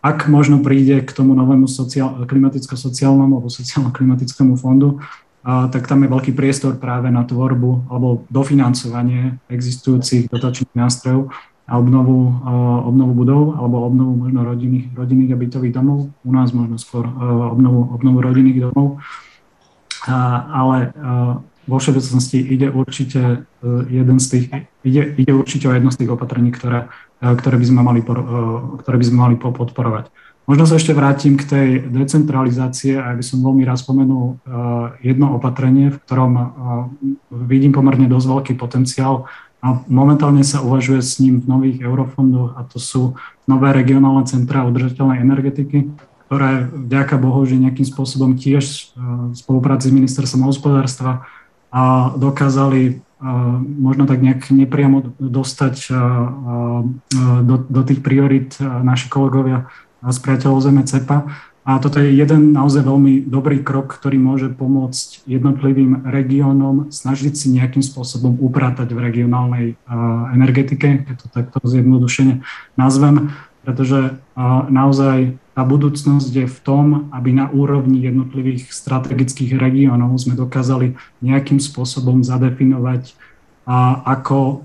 Ak možno príde k tomu novému sociál, klimaticko-sociálnemu alebo sociálno-klimatickému fondu, a, tak tam je veľký priestor práve na tvorbu alebo dofinancovanie existujúcich dotačných nástrojov a obnovu, a, obnovu budov alebo obnovu možno rodinných, rodinných a bytových domov. U nás možno skôr a, obnovu, obnovu rodinných domov. A, ale a, vo všeobecnosti ide určite e, jeden z tých, ide, ide určite o jedno z tých opatrení, ktoré, e, ktoré, by sme mali, e, ktoré by sme mali podporovať. Možno sa ešte vrátim k tej decentralizácie a by som veľmi rád spomenul jedno opatrenie, v ktorom vidím pomerne dosť veľký potenciál a momentálne sa uvažuje s ním v nových eurofondoch a to sú nové regionálne centrá udržateľnej energetiky, ktoré vďaka Bohu, že nejakým spôsobom tiež v spolupráci s ministerstvom hospodárstva a dokázali možno tak nejak nepriamo dostať do, do tých priorit naši kolegovia z priateľov Zeme CEPA. A toto je jeden naozaj veľmi dobrý krok, ktorý môže pomôcť jednotlivým regiónom snažiť si nejakým spôsobom upratať v regionálnej energetike, keď to takto zjednodušene nazvem, pretože naozaj tá budúcnosť je v tom, aby na úrovni jednotlivých strategických regiónov sme dokázali nejakým spôsobom zadefinovať, a ako,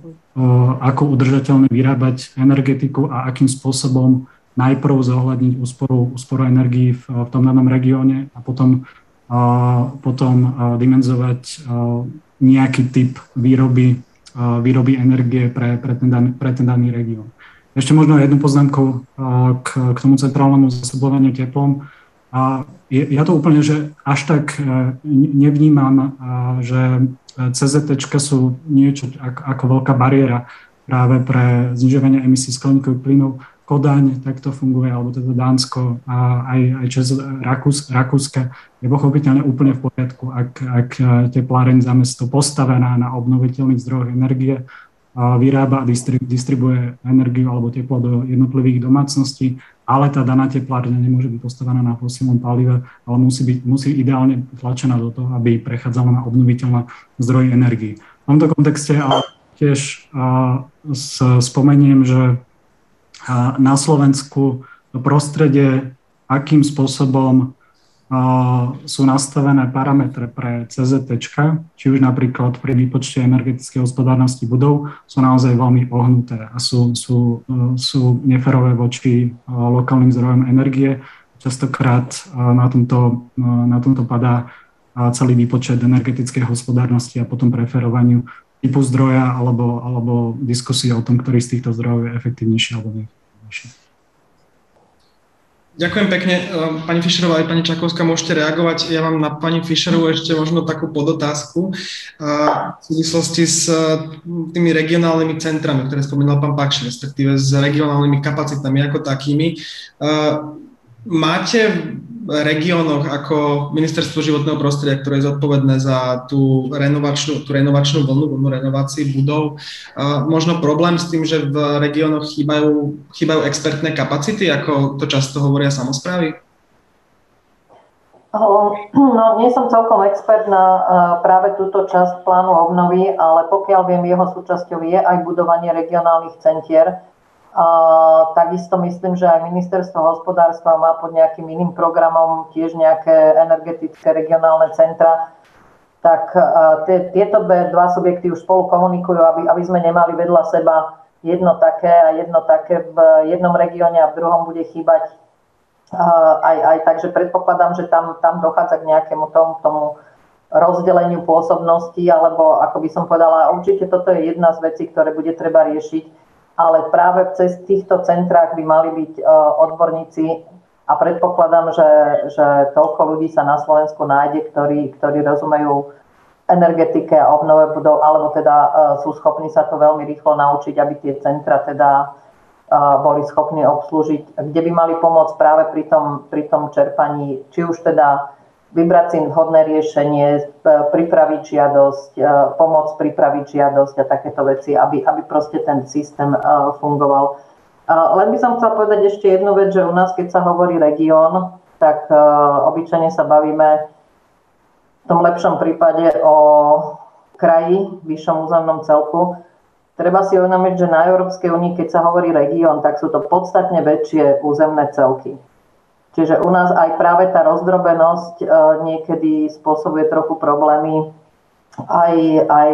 ako udržateľne vyrábať energetiku a akým spôsobom najprv zohľadniť úsporu, úsporu energii v, v tom danom regióne a potom, a potom dimenzovať nejaký typ výroby, výroby energie pre, pre, ten daný, pre ten daný región. Ešte možno jednu poznámku uh, k, k tomu centrálnemu zasobovaniu teplom. A ja to úplne, že až tak uh, nevnímam, uh, že CZT sú niečo ako veľká bariéra práve pre znižovanie emisí skleníkových plynov. Kodaň takto funguje, alebo teda Dánsko a aj, aj Čes, Rakús, Rakúska je pochopiteľne úplne v poriadku, ak, ak tepláreň za mesto postavená na obnoviteľných zdrojoch energie vyrába a distribuje energiu alebo teplo do jednotlivých domácností, ale tá daná teplárňa nemôže byť postavená na fosílnom palive, ale musí, byť, musí ideálne tlačená do toho, aby prechádzala na obnoviteľné zdroje energii. V tomto kontexte ale tiež spomeniem, že na Slovensku prostredie, akým spôsobom sú nastavené parametre pre CZT, či už napríklad pri výpočte energetickej hospodárnosti budov, sú naozaj veľmi ohnuté a sú, sú, sú neferové voči lokálnym zdrojom energie. Častokrát na tomto, na tomto padá celý výpočet energetickej hospodárnosti a potom preferovaniu typu zdroja alebo, alebo diskusie o tom, ktorý z týchto zdrojov je efektívnejší alebo neefektívnejší. Ďakujem pekne. Ehm, pani Fischerová aj pani Čakovská môžete reagovať. Ja mám na pani Fischerovú ešte možno takú podotázku v súvislosti s tými regionálnymi centrami, ktoré spomínal pán Pakši, respektíve s regionálnymi kapacitami ako takými. Máte regiónoch ako Ministerstvo životného prostredia, ktoré je zodpovedné za tú renovačnú, tú renovačnú vlnu, vlnu renovácií budov. Možno problém s tým, že v regiónoch chýbajú, chýbajú expertné kapacity, ako to často hovoria samozprávy? No, nie som celkom expert na práve túto časť plánu obnovy, ale pokiaľ viem, jeho súčasťou je aj budovanie regionálnych centier, a takisto myslím, že aj ministerstvo hospodárstva má pod nejakým iným programom tiež nejaké energetické regionálne centra. Tak tie, tieto dva subjekty už spolu komunikujú, aby, aby sme nemali vedľa seba jedno také a jedno také v jednom regióne a v druhom bude chýbať aj, aj tak, že predpokladám, že tam, tam dochádza k nejakému tomu, tomu rozdeleniu pôsobnosti, alebo ako by som povedala, určite toto je jedna z vecí, ktoré bude treba riešiť ale práve cez týchto centrách by mali byť e, odborníci a predpokladám, že, že toľko ľudí sa na Slovensku nájde, ktorí, ktorí rozumejú energetike a obnove budov, alebo teda uh, sú schopní sa to veľmi rýchlo naučiť, aby tie centra teda uh, boli schopní obslúžiť, kde by mali pomôcť práve pri tom, pri tom čerpaní, či už teda vybrať si vhodné riešenie, e, pripraviť žiadosť, e, pomôcť pripraviť žiadosť a takéto veci, aby, aby proste ten systém e, fungoval. Len by som chcela povedať ešte jednu vec, že u nás, keď sa hovorí región, tak obyčajne sa bavíme v tom lepšom prípade o kraji, vyššom územnom celku. Treba si uvedomiť, že na Európskej únii, keď sa hovorí región, tak sú to podstatne väčšie územné celky. Čiže u nás aj práve tá rozdrobenosť e, niekedy spôsobuje trochu problémy. Aj, aj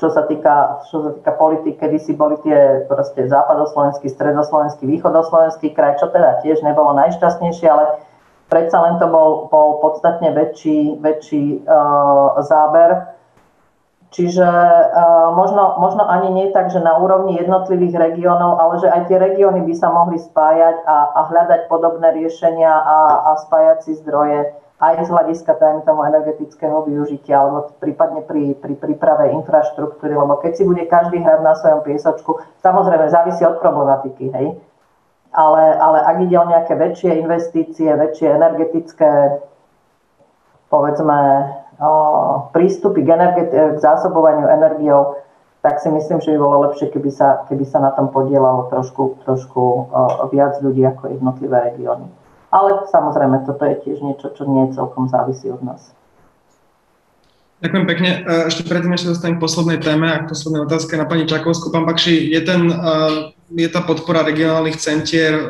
čo sa týka, čo sa týka politik, kedy si boli tie proste západoslovenský, stredoslovenský, východoslovenský kraj, čo teda tiež nebolo najšťastnejšie, ale predsa len to bol, bol podstatne väčší, väčší uh, záber Čiže uh, možno, možno ani nie tak, že na úrovni jednotlivých regiónov, ale že aj tie regióny by sa mohli spájať a, a hľadať podobné riešenia a, a spájať si zdroje aj z hľadiska tajme tomu energetického využitia, alebo prípadne pri, pri príprave infraštruktúry, lebo keď si bude každý hrať na svojom piesočku, samozrejme závisí od problematiky, hej? Ale, ale ak ide o nejaké väčšie investície, väčšie energetické, povedzme, prístupy k, energeti- k zásobovaniu energiou, tak si myslím, že by bolo lepšie, keby sa, keby sa na tom podielalo trošku, trošku viac ľudí ako jednotlivé regióny. Ale samozrejme, toto je tiež niečo, čo nie je celkom závisí od nás. Ďakujem pekne. E, ešte predtým, ešte dostanem k poslednej téme a k poslednej otázke na pani Čakovskú. Pán Bakši, je, ten, e, je tá podpora regionálnych centier e,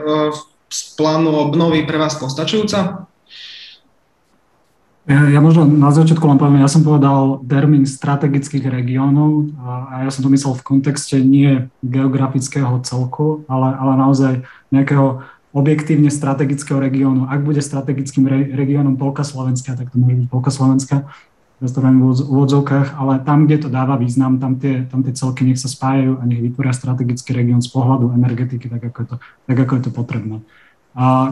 z plánu obnovy pre vás postačujúca? Ja, možno na začiatku len poviem, ja som povedal termín strategických regiónov a ja som to myslel v kontexte nie geografického celku, ale, ale naozaj nejakého objektívne strategického regiónu. Ak bude strategickým re, regiónom Polka Slovenska, tak to môže byť Polka Slovenska, v úvodzovkách, ale tam, kde to dáva význam, tam tie, tam tie celky nech sa spájajú a nech vytvoria strategický región z pohľadu energetiky, tak ako je to, tak ako je to potrebné.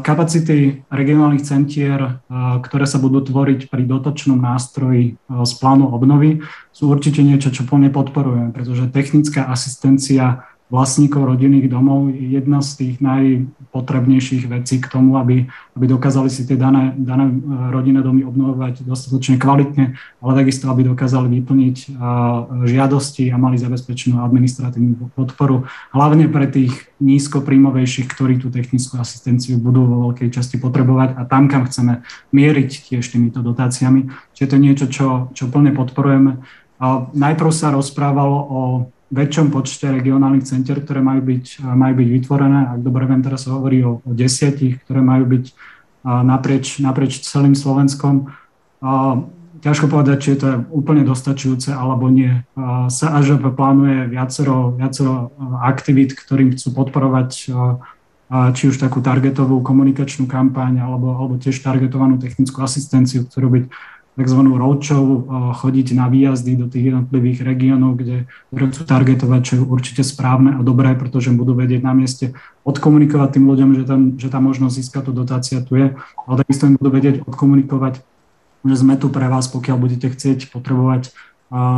Kapacity regionálnych centier, ktoré sa budú tvoriť pri dotočnom nástroji z plánu obnovy, sú určite niečo, čo plne podporujeme, pretože technická asistencia vlastníkov rodinných domov je jedna z tých najpotrebnejších vecí k tomu, aby, aby dokázali si tie dané, dané e, rodinné domy obnovovať dostatočne kvalitne, ale takisto, aby dokázali vyplniť e, žiadosti a mali zabezpečenú administratívnu podporu, hlavne pre tých nízkopríjmovejších, ktorí tú technickú asistenciu budú vo veľkej časti potrebovať a tam, kam chceme mieriť tiež týmito dotáciami. Čiže to je niečo, čo, čo plne podporujeme. A najprv sa rozprávalo o väčšom počte regionálnych centier, ktoré majú byť, majú byť vytvorené. Ak dobre viem, teraz sa hovorí o, o desiatich, ktoré majú byť naprieč, naprieč celým Slovenskom. Ťažko povedať, či je to úplne dostačujúce alebo nie. SAŽP plánuje viacero, viacero aktivít, ktorým chcú podporovať či už takú targetovú komunikačnú kampaň alebo, alebo tiež targetovanú technickú asistenciu, ktorú byť tzv. roadshow, chodiť na výjazdy do tých jednotlivých regiónov, kde, chcú targetovať, čo je určite správne a dobré, pretože budú vedieť na mieste odkomunikovať tým ľuďom, že, tam, že tá možnosť získať tú dotácia tu je, ale takisto im budú vedieť odkomunikovať, že sme tu pre vás, pokiaľ budete chcieť potrebovať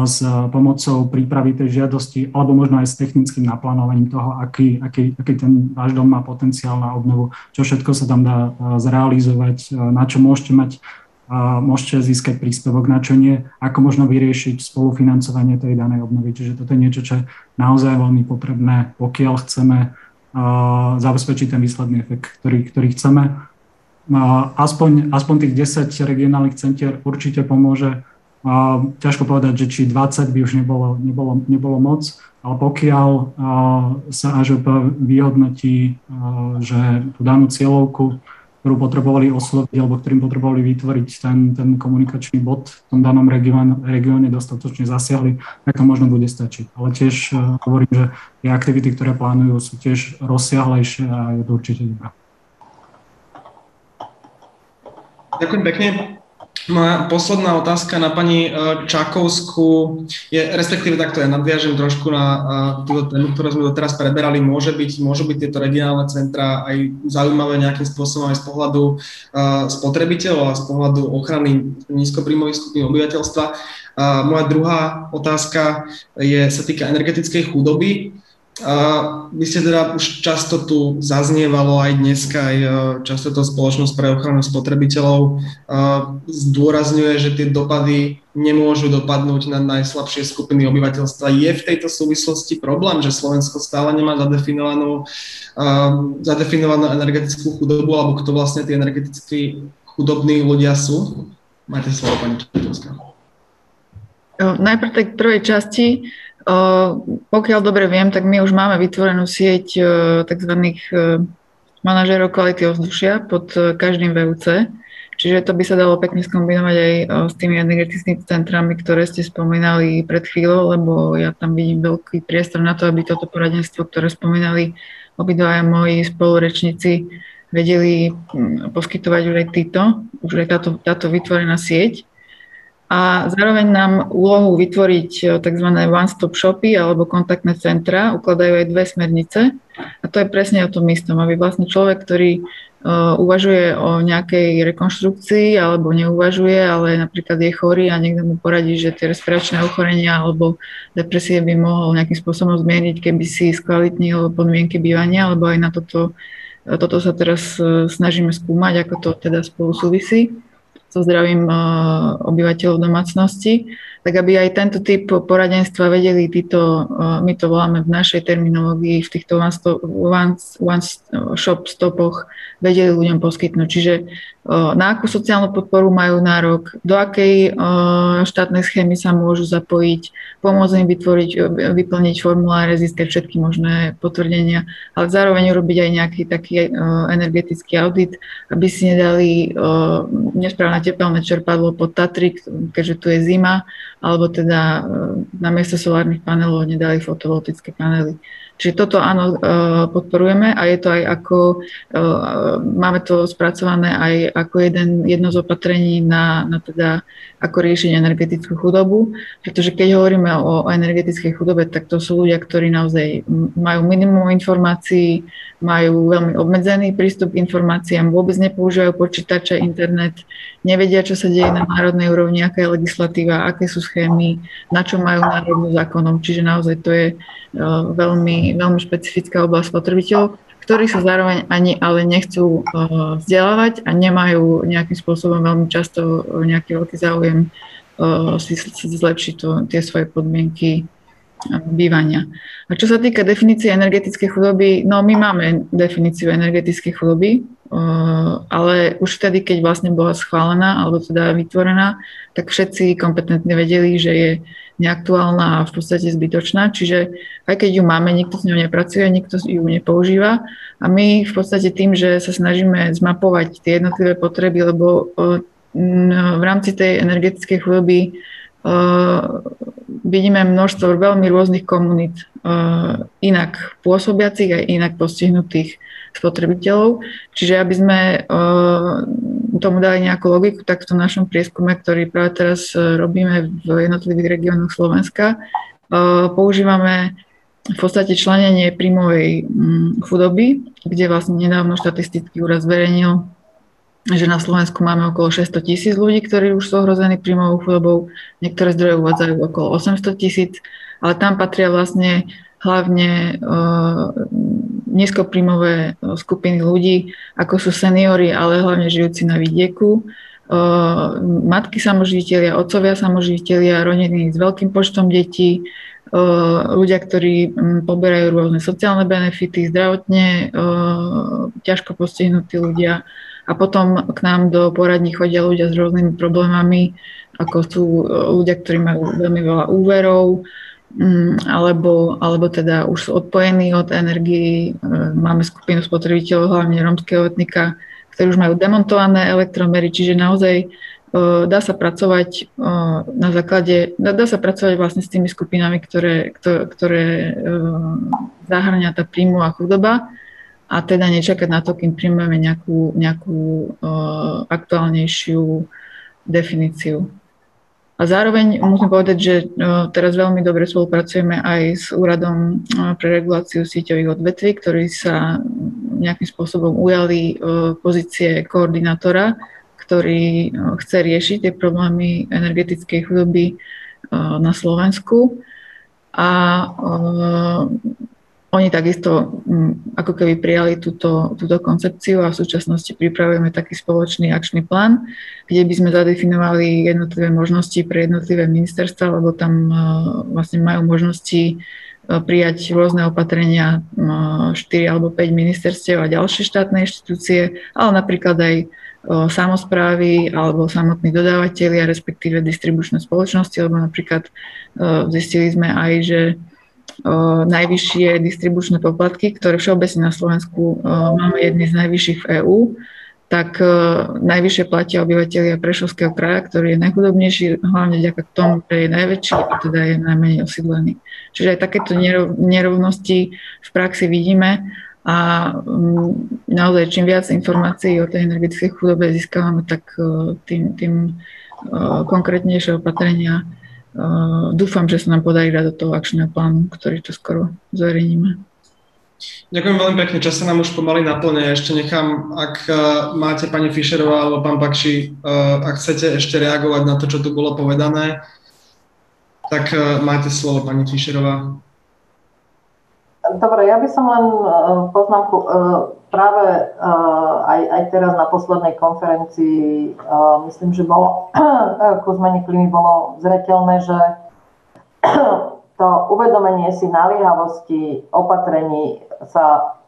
s pomocou prípravy tej žiadosti alebo možno aj s technickým naplánovaním toho, aký, aký, aký ten váš dom má potenciál na obnovu, čo všetko sa tam dá zrealizovať, na čo môžete mať môžete získať príspevok, na čo nie, ako možno vyriešiť spolufinancovanie tej danej obnovy. Čiže toto je niečo, čo je naozaj veľmi potrebné, pokiaľ chceme zabezpečiť ten výsledný efekt, ktorý, ktorý chceme. Aspoň, aspoň tých 10 regionálnych centier určite pomôže a ťažko povedať, že či 20 by už nebolo, nebolo, nebolo moc, ale pokiaľ sa až vyhodnotí, že tú danú cieľovku, ktorú potrebovali osloviť alebo ktorým potrebovali vytvoriť ten, ten komunikačný bod v tom danom regióne, dostatočne zasiahli, tak to možno bude stačiť. Ale tiež hovorím, že tie aktivity, ktoré plánujú, sú tiež rozsiahlejšie a je to určite dobré. Ďakujem pekne. Moja posledná otázka na pani e, Čakovskú je, respektíve takto ja nadviažem trošku na e, túto tému, ktorú sme doteraz preberali. Môže byť, môžu byť tieto regionálne centra aj zaujímavé nejakým spôsobom aj z pohľadu e, spotrebiteľov a z pohľadu ochrany nízkopríjmových skupín obyvateľstva. Moja druhá otázka je, sa týka energetickej chudoby. Vy ste teda už často tu zaznievalo aj dneska, aj e, často to spoločnosť pre ochranu spotrebiteľov zdôrazňuje, že tie dopady nemôžu dopadnúť na najslabšie skupiny obyvateľstva. Je v tejto súvislosti problém, že Slovensko stále nemá zadefinovanú, zadefinovanú energetickú chudobu, alebo kto vlastne tí energeticky chudobní ľudia sú? Máte slovo, pani Čatovská. Najprv tej prvej časti pokiaľ dobre viem, tak my už máme vytvorenú sieť tzv. manažerov kvality ovzdušia pod každým VUC, čiže to by sa dalo pekne skombinovať aj s tými energetickými centrami, ktoré ste spomínali pred chvíľou, lebo ja tam vidím veľký priestor na to, aby toto poradenstvo, ktoré spomínali obidvaja moji spolurečníci, vedeli poskytovať už aj títo, už aj táto, táto vytvorená sieť a zároveň nám úlohu vytvoriť e, tzv. one-stop shopy alebo kontaktné centra ukladajú aj dve smernice a to je presne o tom istom, aby vlastne človek, ktorý uh, uvažuje o nejakej rekonštrukcii alebo neuvažuje, ale napríklad je chorý a niekto mu poradí, že tie respiračné ochorenia alebo depresie by mohol nejakým spôsobom zmieniť, keby si skvalitnil podmienky bývania, alebo aj na toto, toto sa teraz e, snažíme skúmať, ako to teda spolu súvisí so zdravím eh, obyvateľov domácnosti, tak aby aj tento typ poradenstva vedeli títo, eh, my to voláme v našej terminológii, v týchto one-shop stopoch, vedeli ľuďom poskytnúť. Čiže na akú sociálnu podporu majú nárok, do akej štátnej schémy sa môžu zapojiť, pomôcť im vytvoriť, vyplniť formuláre, získať všetky možné potvrdenia, ale zároveň urobiť aj nejaký taký energetický audit, aby si nedali nesprávne tepelné čerpadlo pod Tatry, keďže tu je zima, alebo teda na miesto solárnych panelov nedali fotovoltické panely. Čiže toto áno, e, podporujeme a je to aj ako, e, máme to spracované aj ako jeden, jedno z opatrení na, na teda ako riešiť energetickú chudobu, pretože keď hovoríme o, o energetickej chudobe, tak to sú ľudia, ktorí naozaj majú minimum informácií, majú veľmi obmedzený prístup k informáciám, vôbec nepoužívajú počítače, internet, nevedia, čo sa deje na národnej úrovni, aká je legislatíva, aké sú schémy, na čo majú národnú zákonom. Čiže naozaj to je uh, veľmi, veľmi špecifická oblasť spotrebiteľov, ktorí sa zároveň ani ale nechcú uh, vzdelávať a nemajú nejakým spôsobom veľmi často nejaký veľký záujem si, si zlepšiť to, tie svoje podmienky bývania. A čo sa týka definície energetickej chudoby, no my máme definíciu energetickej chudoby, ale už vtedy, keď vlastne bola schválená alebo teda vytvorená, tak všetci kompetentne vedeli, že je neaktuálna a v podstate zbytočná, čiže aj keď ju máme, nikto s ňou nepracuje, nikto ju nepoužíva. A my v podstate tým, že sa snažíme zmapovať tie jednotlivé potreby, lebo v rámci tej energetickej chudoby vidíme množstvo veľmi rôznych komunít, inak pôsobiacich a inak postihnutých spotrebiteľov. Čiže aby sme tomu dali nejakú logiku, tak v tom našom prieskume, ktorý práve teraz robíme v jednotlivých regiónoch Slovenska, používame v podstate členenie príjmovej mm, chudoby, kde vlastne nedávno štatistický úraz zverejnil, že na Slovensku máme okolo 600 tisíc ľudí, ktorí už sú ohrození príjmovou chudobou, niektoré zdroje uvádzajú okolo 800 tisíc, ale tam patria vlastne hlavne uh, nízkopríjmové skupiny ľudí, ako sú seniory, ale hlavne žijúci na vidieku, uh, matky samoživiteľia, otcovia samoživiteľia, rodiny s veľkým počtom detí, ľudia, ktorí poberajú rôzne sociálne benefity, zdravotne ťažko postihnutí ľudia. A potom k nám do poradní chodia ľudia s rôznymi problémami, ako sú ľudia, ktorí majú veľmi veľa úverov, alebo, alebo teda už sú odpojení od energii. Máme skupinu spotrebiteľov, hlavne romského etnika, ktorí už majú demontované elektromery, čiže naozaj dá sa pracovať na základe, dá, dá sa pracovať vlastne s tými skupinami, ktoré, ktoré, ktoré zahrania tá príjmu a chudoba a teda nečakať na to, kým príjmeme nejakú, nejakú aktuálnejšiu definíciu. A zároveň musím povedať, že teraz veľmi dobre spolupracujeme aj s Úradom pre reguláciu síťových odvetví, ktorí sa nejakým spôsobom ujali pozície koordinátora ktorý chce riešiť tie problémy energetickej chudoby e, na Slovensku. A oni takisto um, ako keby prijali túto, túto koncepciu a v súčasnosti pripravujeme taký spoločný akčný plán, kde by sme zadefinovali jednotlivé možnosti pre jednotlivé ministerstva, lebo tam uh, vlastne majú možnosti uh, prijať rôzne opatrenia 4 alebo 5 ministerstiev a ďalšie štátne inštitúcie, ale napríklad aj samozprávy alebo samotní dodávateľia, respektíve distribučné spoločnosti, lebo napríklad zistili sme aj, že najvyššie distribučné poplatky, ktoré všeobecne na Slovensku máme jedny z najvyšších v EÚ, tak najvyššie platia obyvateľia Prešovského kraja, ktorý je najchudobnejší, hlavne vďaka tomu, že je najväčší a teda je najmenej osídlený. Čiže aj takéto nerovnosti v praxi vidíme a naozaj, čím viac informácií o tej energetickej chudobe získavame, tak tým, tým konkrétnejšie opatrenia dúfam, že sa nám podarí dať do toho akčného plánu, ktorý to skoro zverejníme. Ďakujem veľmi pekne, čas sa nám už pomaly naplňa. Ešte nechám, ak máte pani Fischerová alebo pán Pakši, ak chcete ešte reagovať na to, čo tu bolo povedané, tak máte slovo, pani Fischerová. Dobre, ja by som len e, poznámku, e, práve e, aj, aj teraz na poslednej konferencii, myslím, že bolo, ku zmene klímy bolo zretelné, že to uvedomenie si naliehavosti opatrení sa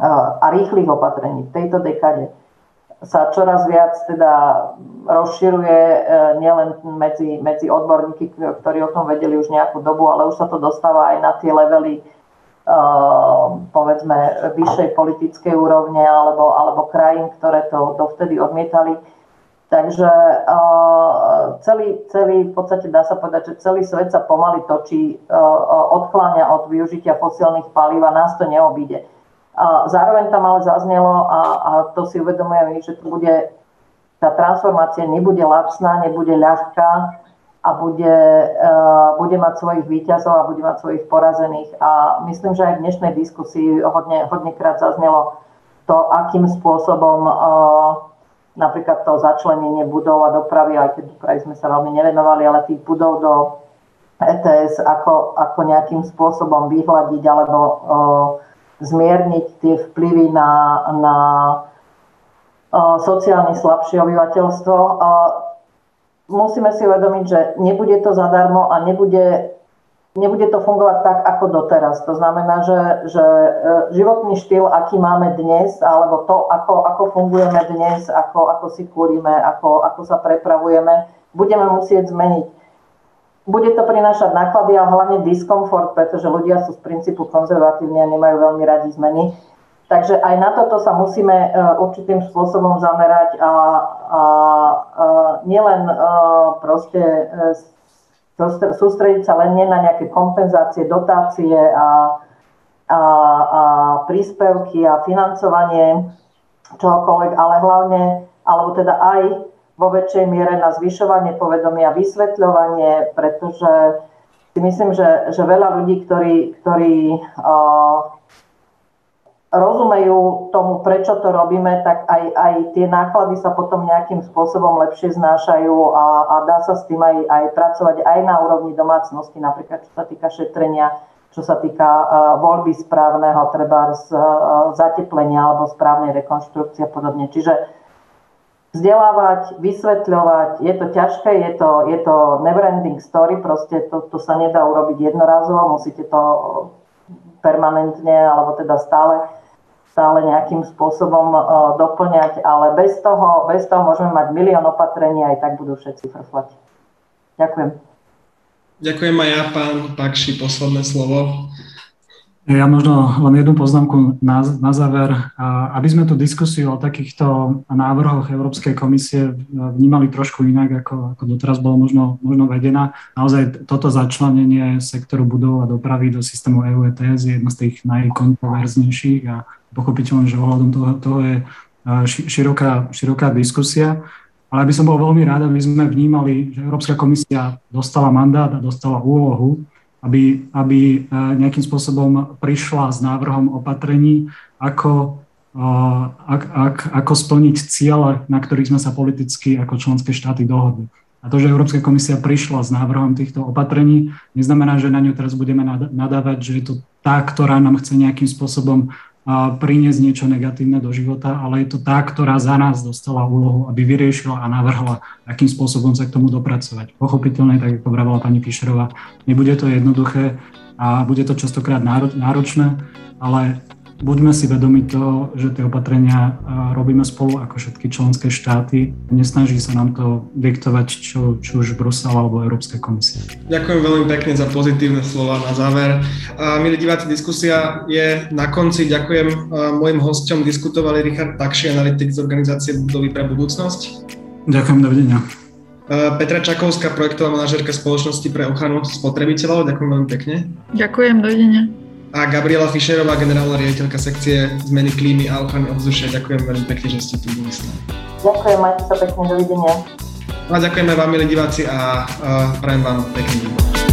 a rýchlych opatrení v tejto dekade sa čoraz viac teda rozširuje nielen medzi, medzi odborníky, ktorí o tom vedeli už nejakú dobu, ale už sa to dostáva aj na tie levely povedzme vyššej politickej úrovne alebo, alebo krajín, ktoré to dovtedy odmietali. Takže uh, celý, celý, v podstate dá sa povedať, že celý svet sa pomaly točí, uh, odkláňa od využitia fosílnych palív a nás to neobíde. Zároveň tam ale zaznelo, a, a to si uvedomujem, že to bude, tá transformácia nebude lacná, nebude ľahká, a bude, uh, bude mať svojich výťazov a bude mať svojich porazených. A myslím, že aj v dnešnej diskusii hodne, hodnekrát zaznelo to, akým spôsobom uh, napríklad to začlenenie budov a dopravy, aj keď dopravy sme sa veľmi nevenovali, ale tých budov do ETS ako, ako nejakým spôsobom vyhľadiť alebo uh, zmierniť tie vplyvy na, na sociálne slabšie obyvateľstvo. Musíme si uvedomiť, že nebude to zadarmo a nebude, nebude to fungovať tak, ako doteraz. To znamená, že, že e, životný štýl, aký máme dnes, alebo to, ako, ako fungujeme dnes, ako, ako si kúrime, ako, ako sa prepravujeme, budeme musieť zmeniť. Bude to prinášať náklady a hlavne diskomfort, pretože ľudia sú z princípu konzervatívni a nemajú veľmi radi zmeny. Takže aj na toto sa musíme e, určitým spôsobom zamerať a, a, a nielen e, proste e, sústrediť sa len nie na nejaké kompenzácie, dotácie a, a, a príspevky a financovanie čohokoľvek, ale hlavne alebo teda aj vo väčšej miere na zvyšovanie povedomia, vysvetľovanie, pretože si myslím, že, že veľa ľudí, ktorí, ktorí uh, rozumejú tomu, prečo to robíme, tak aj, aj tie náklady sa potom nejakým spôsobom lepšie znášajú a, a dá sa s tým aj, aj pracovať aj na úrovni domácnosti, napríklad čo sa týka šetrenia, čo sa týka uh, voľby správneho, treba z uh, zateplenia alebo správnej rekonštrukcie a podobne. Čiže vzdelávať, vysvetľovať, je to ťažké, je to, je to never-ending story, proste to, to sa nedá urobiť jednorazovo, musíte to permanentne alebo teda stále stále nejakým spôsobom uh, doplňať, ale bez toho, bez toho môžeme mať milión opatrení, aj tak budú všetci frflať. Ďakujem. Ďakujem aj ja, pán Pakši, posledné slovo. Ja možno len jednu poznámku na, na záver. Aby sme tú diskusiu o takýchto návrhoch Európskej komisie vnímali trošku inak, ako, ako doteraz bolo možno, možno vedená. Naozaj toto začlenenie sektoru budov a dopravy do systému EU ETS je jedna z tých najkontroverznejších a pochopiteľné, že ohľadom toho, toho je široká, široká diskusia. Ale by som bol veľmi rád, aby sme vnímali, že Európska komisia dostala mandát a dostala úlohu, aby, aby nejakým spôsobom prišla s návrhom opatrení, ako, ak, ak, ako splniť ciele, na ktorých sme sa politicky ako členské štáty dohodli. A to, že Európska komisia prišla s návrhom týchto opatrení, neznamená, že na ňu teraz budeme nadávať, že je to tá, ktorá nám chce nejakým spôsobom priniesť niečo negatívne do života, ale je to tá, ktorá za nás dostala úlohu, aby vyriešila a navrhla, akým spôsobom sa k tomu dopracovať. Pochopiteľne, tak ako vravela pani Píšerová, nebude to jednoduché a bude to častokrát náročné, ale buďme si vedomi toho, že tie opatrenia robíme spolu ako všetky členské štáty. Nesnaží sa nám to diktovať čo, či už Brusel alebo Európska komisia. Ďakujem veľmi pekne za pozitívne slova na záver. Milí diváci, diskusia je na konci. Ďakujem mojim hosťom. Diskutovali Richard Takši, analytik z organizácie Budovy pre budúcnosť. Ďakujem, dovidenia. Petra Čakovská, projektová manažerka spoločnosti pre ochranu spotrebiteľov. Ďakujem veľmi pekne. Ďakujem, dovidenia a Gabriela Fischerová, generálna riaditeľka sekcie zmeny klímy a ochrany ovzdušia. Ďakujem veľmi pekne, že ste tu boli s nami. Ďakujem, majte sa pekne, dovidenia. No a ďakujeme vám, milí diváci, a, a prajem vám pekný deň.